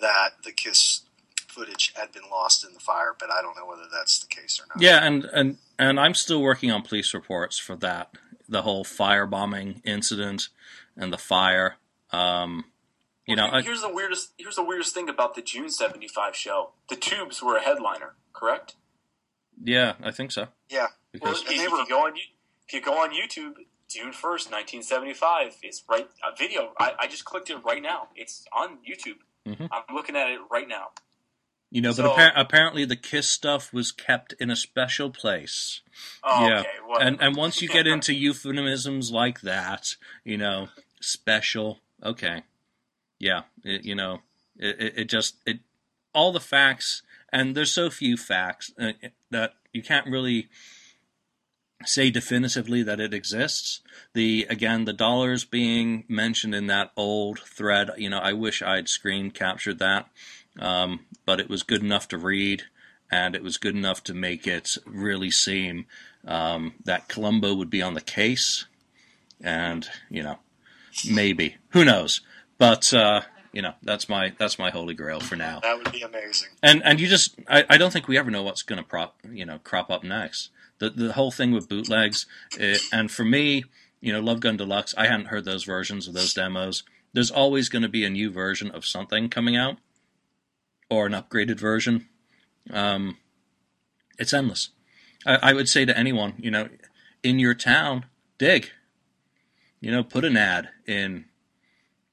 that the Kiss footage had been lost in the fire, but I don't know whether that's the case or not. yeah, and and and I'm still working on police reports for that. The whole firebombing incident and the fire. Um, you know, I, here's the weirdest. Here's the weirdest thing about the June '75 show. The Tubes were a headliner, correct? yeah, I think so. Yeah. Well, Because if, and they if you go on, if you go on YouTube, June first, nineteen seventy-five, it's right a video. I, I just clicked it right now. It's on YouTube. Mhm. I'm looking at it right now. you know, So- but appar- apparently the Kiss stuff was kept in a special place. Oh, Yeah. okay. Well, and and once you get into euphemisms like that, you know, special, okay, yeah, it, you know, it, it, it just it all the facts, and there's so few facts uh, that you can't really say definitively that it exists. The again, the dollars being mentioned in that old thread, you know, I wish I'd screen captured that, um, but it was good enough to read. And it was good enough to make it really seem um, that Columbo would be on the case, and you know, maybe who knows. But uh, you know, that's my that's my holy grail for now. That would be amazing. And and you just I, I don't think we ever know what's going to prop you know crop up next. The the whole thing with bootlegs, uh, and for me, you know, Love Gun Deluxe. I hadn't heard those versions of those demos. There's always going to be a new version of something coming out, or an upgraded version. Um, it's endless. I, I would say to anyone, you know, in your town, dig. You know, put an ad in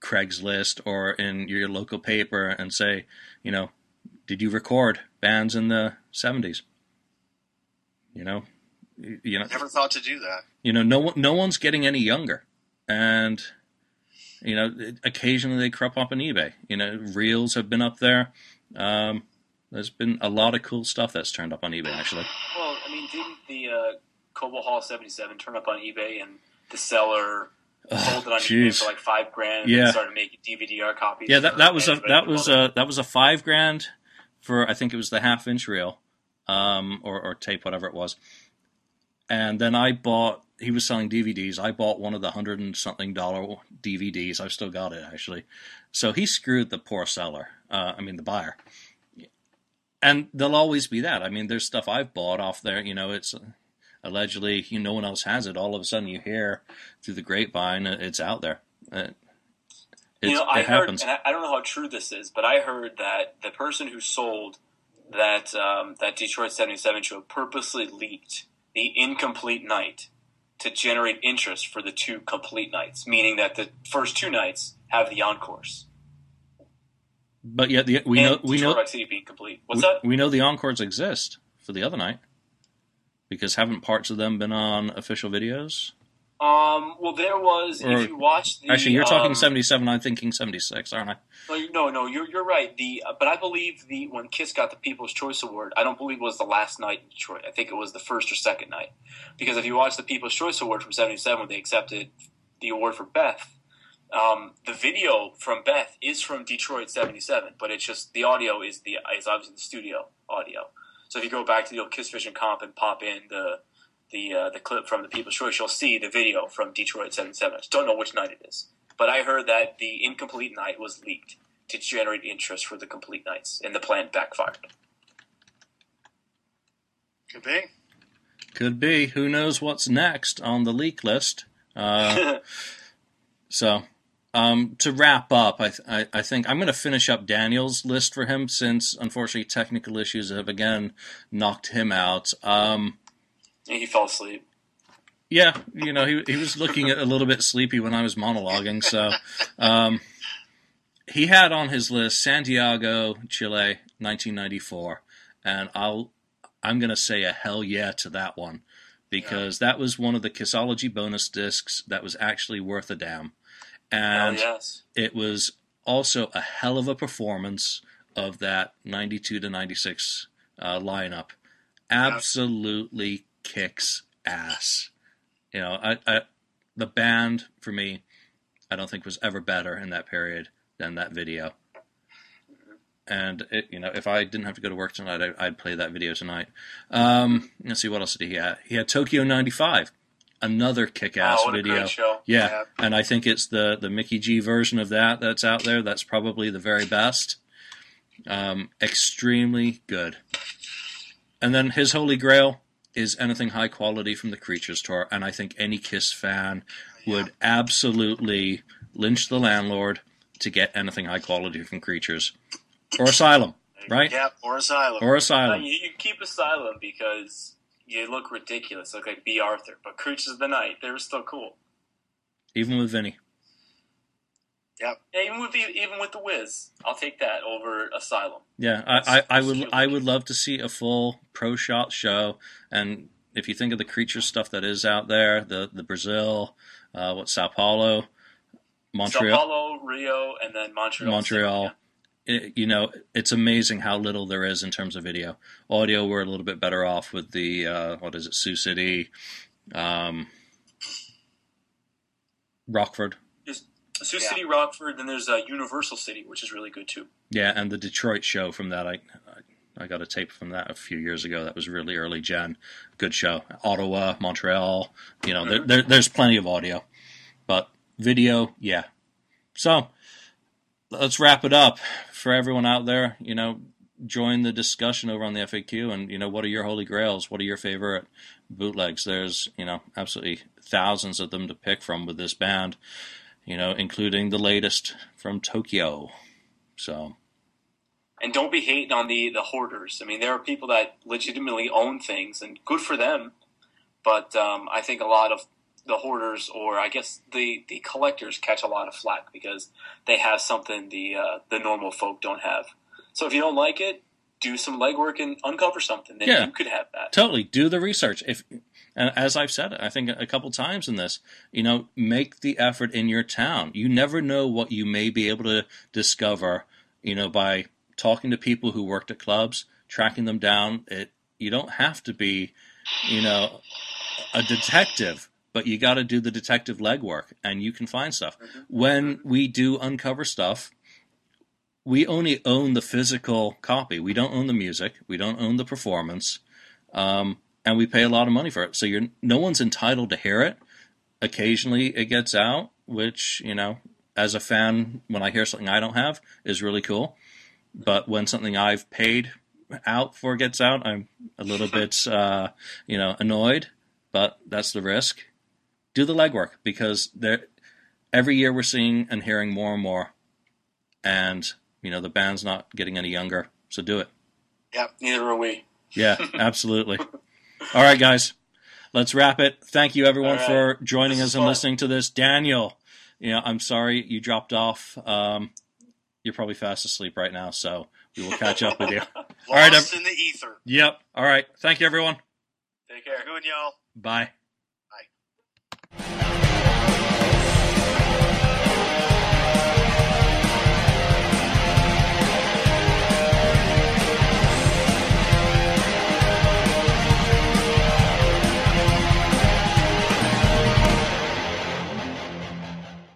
Craigslist or in your local paper and say, you know, did you record bands in the 70s? You know, you know, Never thought to do that. you know, no one, no one's getting any younger, and you know, occasionally they crop up on eBay. You know, reels have been up there. Um, there's been a lot of cool stuff that's turned up on eBay actually. well, I mean, didn't the uh, Cobo Hall '77 turn up on eBay and the seller sold it on eBay for like five grand? Yeah. and started making DVD copies. Yeah, that, that was a that was a that was a five grand for I think it was the half inch reel, um, or, or tape, whatever it was. And then I bought. He was selling DVDs. I bought one of the hundred and something dollar DVDs. I've still got it actually. So he screwed the poor seller. Uh, I mean the buyer. And there'll always be that. I mean, there's stuff I've bought off there. You know, it's allegedly you no one else has it. All of a sudden you hear through the grapevine uh, it's out there. Uh, You know, I it heard, happens. and I, I don't know how true this is, but I heard that the person who sold that um, that Detroit '77 show purposely leaked the incomplete night to generate interest for the two complete nights, meaning that the first two nights have the encores. But yet, the, we know we Detroit know City being complete. What's we, that? we know the encores exist for the other night because haven't parts of them been on official videos? Um, well, there was Or- if you watch the Actually, you're talking um, 77. I'm thinking 76, aren't I? No, no, no, you're you're right. The uh, but I believe the when Kiss got the People's Choice Award, I don't believe it was the last night in Detroit. I think it was the first or second night. Because if you watch the People's Choice Award from '77, when they accepted the award for Beth, um, the video from Beth is from Detroit '77, but it's just the audio is the is obviously the studio audio. So if you go back to the old Kiss Vision comp and pop in the the uh, the clip from the People's Choice, you'll see the video from Detroit '77. I just don't know which night it is. But I heard that the incomplete night was leaked to generate interest for the complete nights, and the plan backfired. Could be. Could be. Who knows what's next on the leak list? Uh, so, um, to wrap up, I, th- I, I think I'm going to finish up Daniel's list for him since, unfortunately, technical issues have again knocked him out. Um, and he fell asleep. Yeah, you know, he he was looking a little bit sleepy when I was monologuing, so um, he had on his list Santiago, Chile, 1994, and I'll I'm gonna say a hell yeah to that one because that was one of the Kissology bonus discs that was actually worth a damn, Hell and yes. it was also a hell of a performance of that 92 to 96 uh, lineup. Absolutely kicks ass. You know, I, I, the band for me, I don't think was ever better in that period than that video. And it, you know, if I didn't have to go to work tonight, I, I'd play that video tonight. Um, let's see what else did he have. He had Tokyo '95, another kick-ass oh, video. a great show. Yeah, Yeah. and I think it's the the Mickey G version of that that's out there. That's probably the very best. Um, extremely good. And then his holy grail is anything high quality from the Creatures tour, and I think any Kiss fan would absolutely lynch the landlord to get anything high quality from Creatures or Asylum, right? Yeah, or Asylum. Or Uh, Asylum. you, you keep Asylum because you look ridiculous, look like Bea Arthur. But Creatures of the Night, they were still cool. Even with Vinnie. Yeah, even with the even with the Wiz, I'll take that over Asylum. Yeah, I, I, I would really I would love to see a full pro shot show. And if you think of the creature stuff that is out there, the the Brazil, uh, what Sao Paulo, Montreal, Sao Paulo, Rio, and then Montreal. Montreal. it, you know, it's amazing how little there is in terms of video. Audio, we're a little bit better off with the uh, what is it, Sioux City, um, Rockford, Sioux Yeah. City, Rockford. Then there's uh, Universal City, which is really good too. yeah, and the Detroit show from that. I, I I got a tape from that a few years ago. That was really early gen, good show. Ottawa, Montreal, you know, there, there, there's plenty of audio, but video, yeah. So let's wrap it up for everyone out there. You know, join the discussion over on the FAQ, and you know, what are your holy grails? What are your favorite bootlegs? There's you know, absolutely thousands of them to pick from with this band. You know, including the latest from Tokyo. So And don't be hating on the the hoarders. I mean, there are people that legitimately own things, and good for them. But um, I think a lot of the hoarders, or I guess the, the collectors, catch a lot of flack because they have something the uh, the normal folk don't have. So if you don't like it, do some legwork and uncover something. Then Yeah. you could have that. totally do the research. If and as I've said, I think a couple times in this, you know, make the effort in your town. You never know what you may be able to discover, you know, by talking to people who worked at clubs, tracking them down. It you don't have to be, you know, a detective, but you got to do the detective legwork, and you can find stuff. When we do uncover stuff, we only own the physical copy. We don't own the music. We don't own the performance. Um, and we pay a lot of money for it. So you're no one's entitled to hear it. Occasionally it gets out, which, you know, as a fan, when I hear something I don't have, is really cool. But when something I've paid out for gets out, I'm a little bit, uh, you know, annoyed. But that's the risk. Do the legwork because there, every year we're seeing and hearing more and more, and you know the band's not getting any younger. So do it. Yeah, neither are we. Yeah, absolutely. All right, guys, let's wrap it. Thank you, everyone, All right. for joining This us and fun. listening to this. Daniel, you know, I'm sorry you dropped off. Um, you're probably fast asleep right now, so we will catch up with you. Lost right, in the ether. Yep. All right. Thank you, everyone. Take care. Good, y'all. Bye. Bye.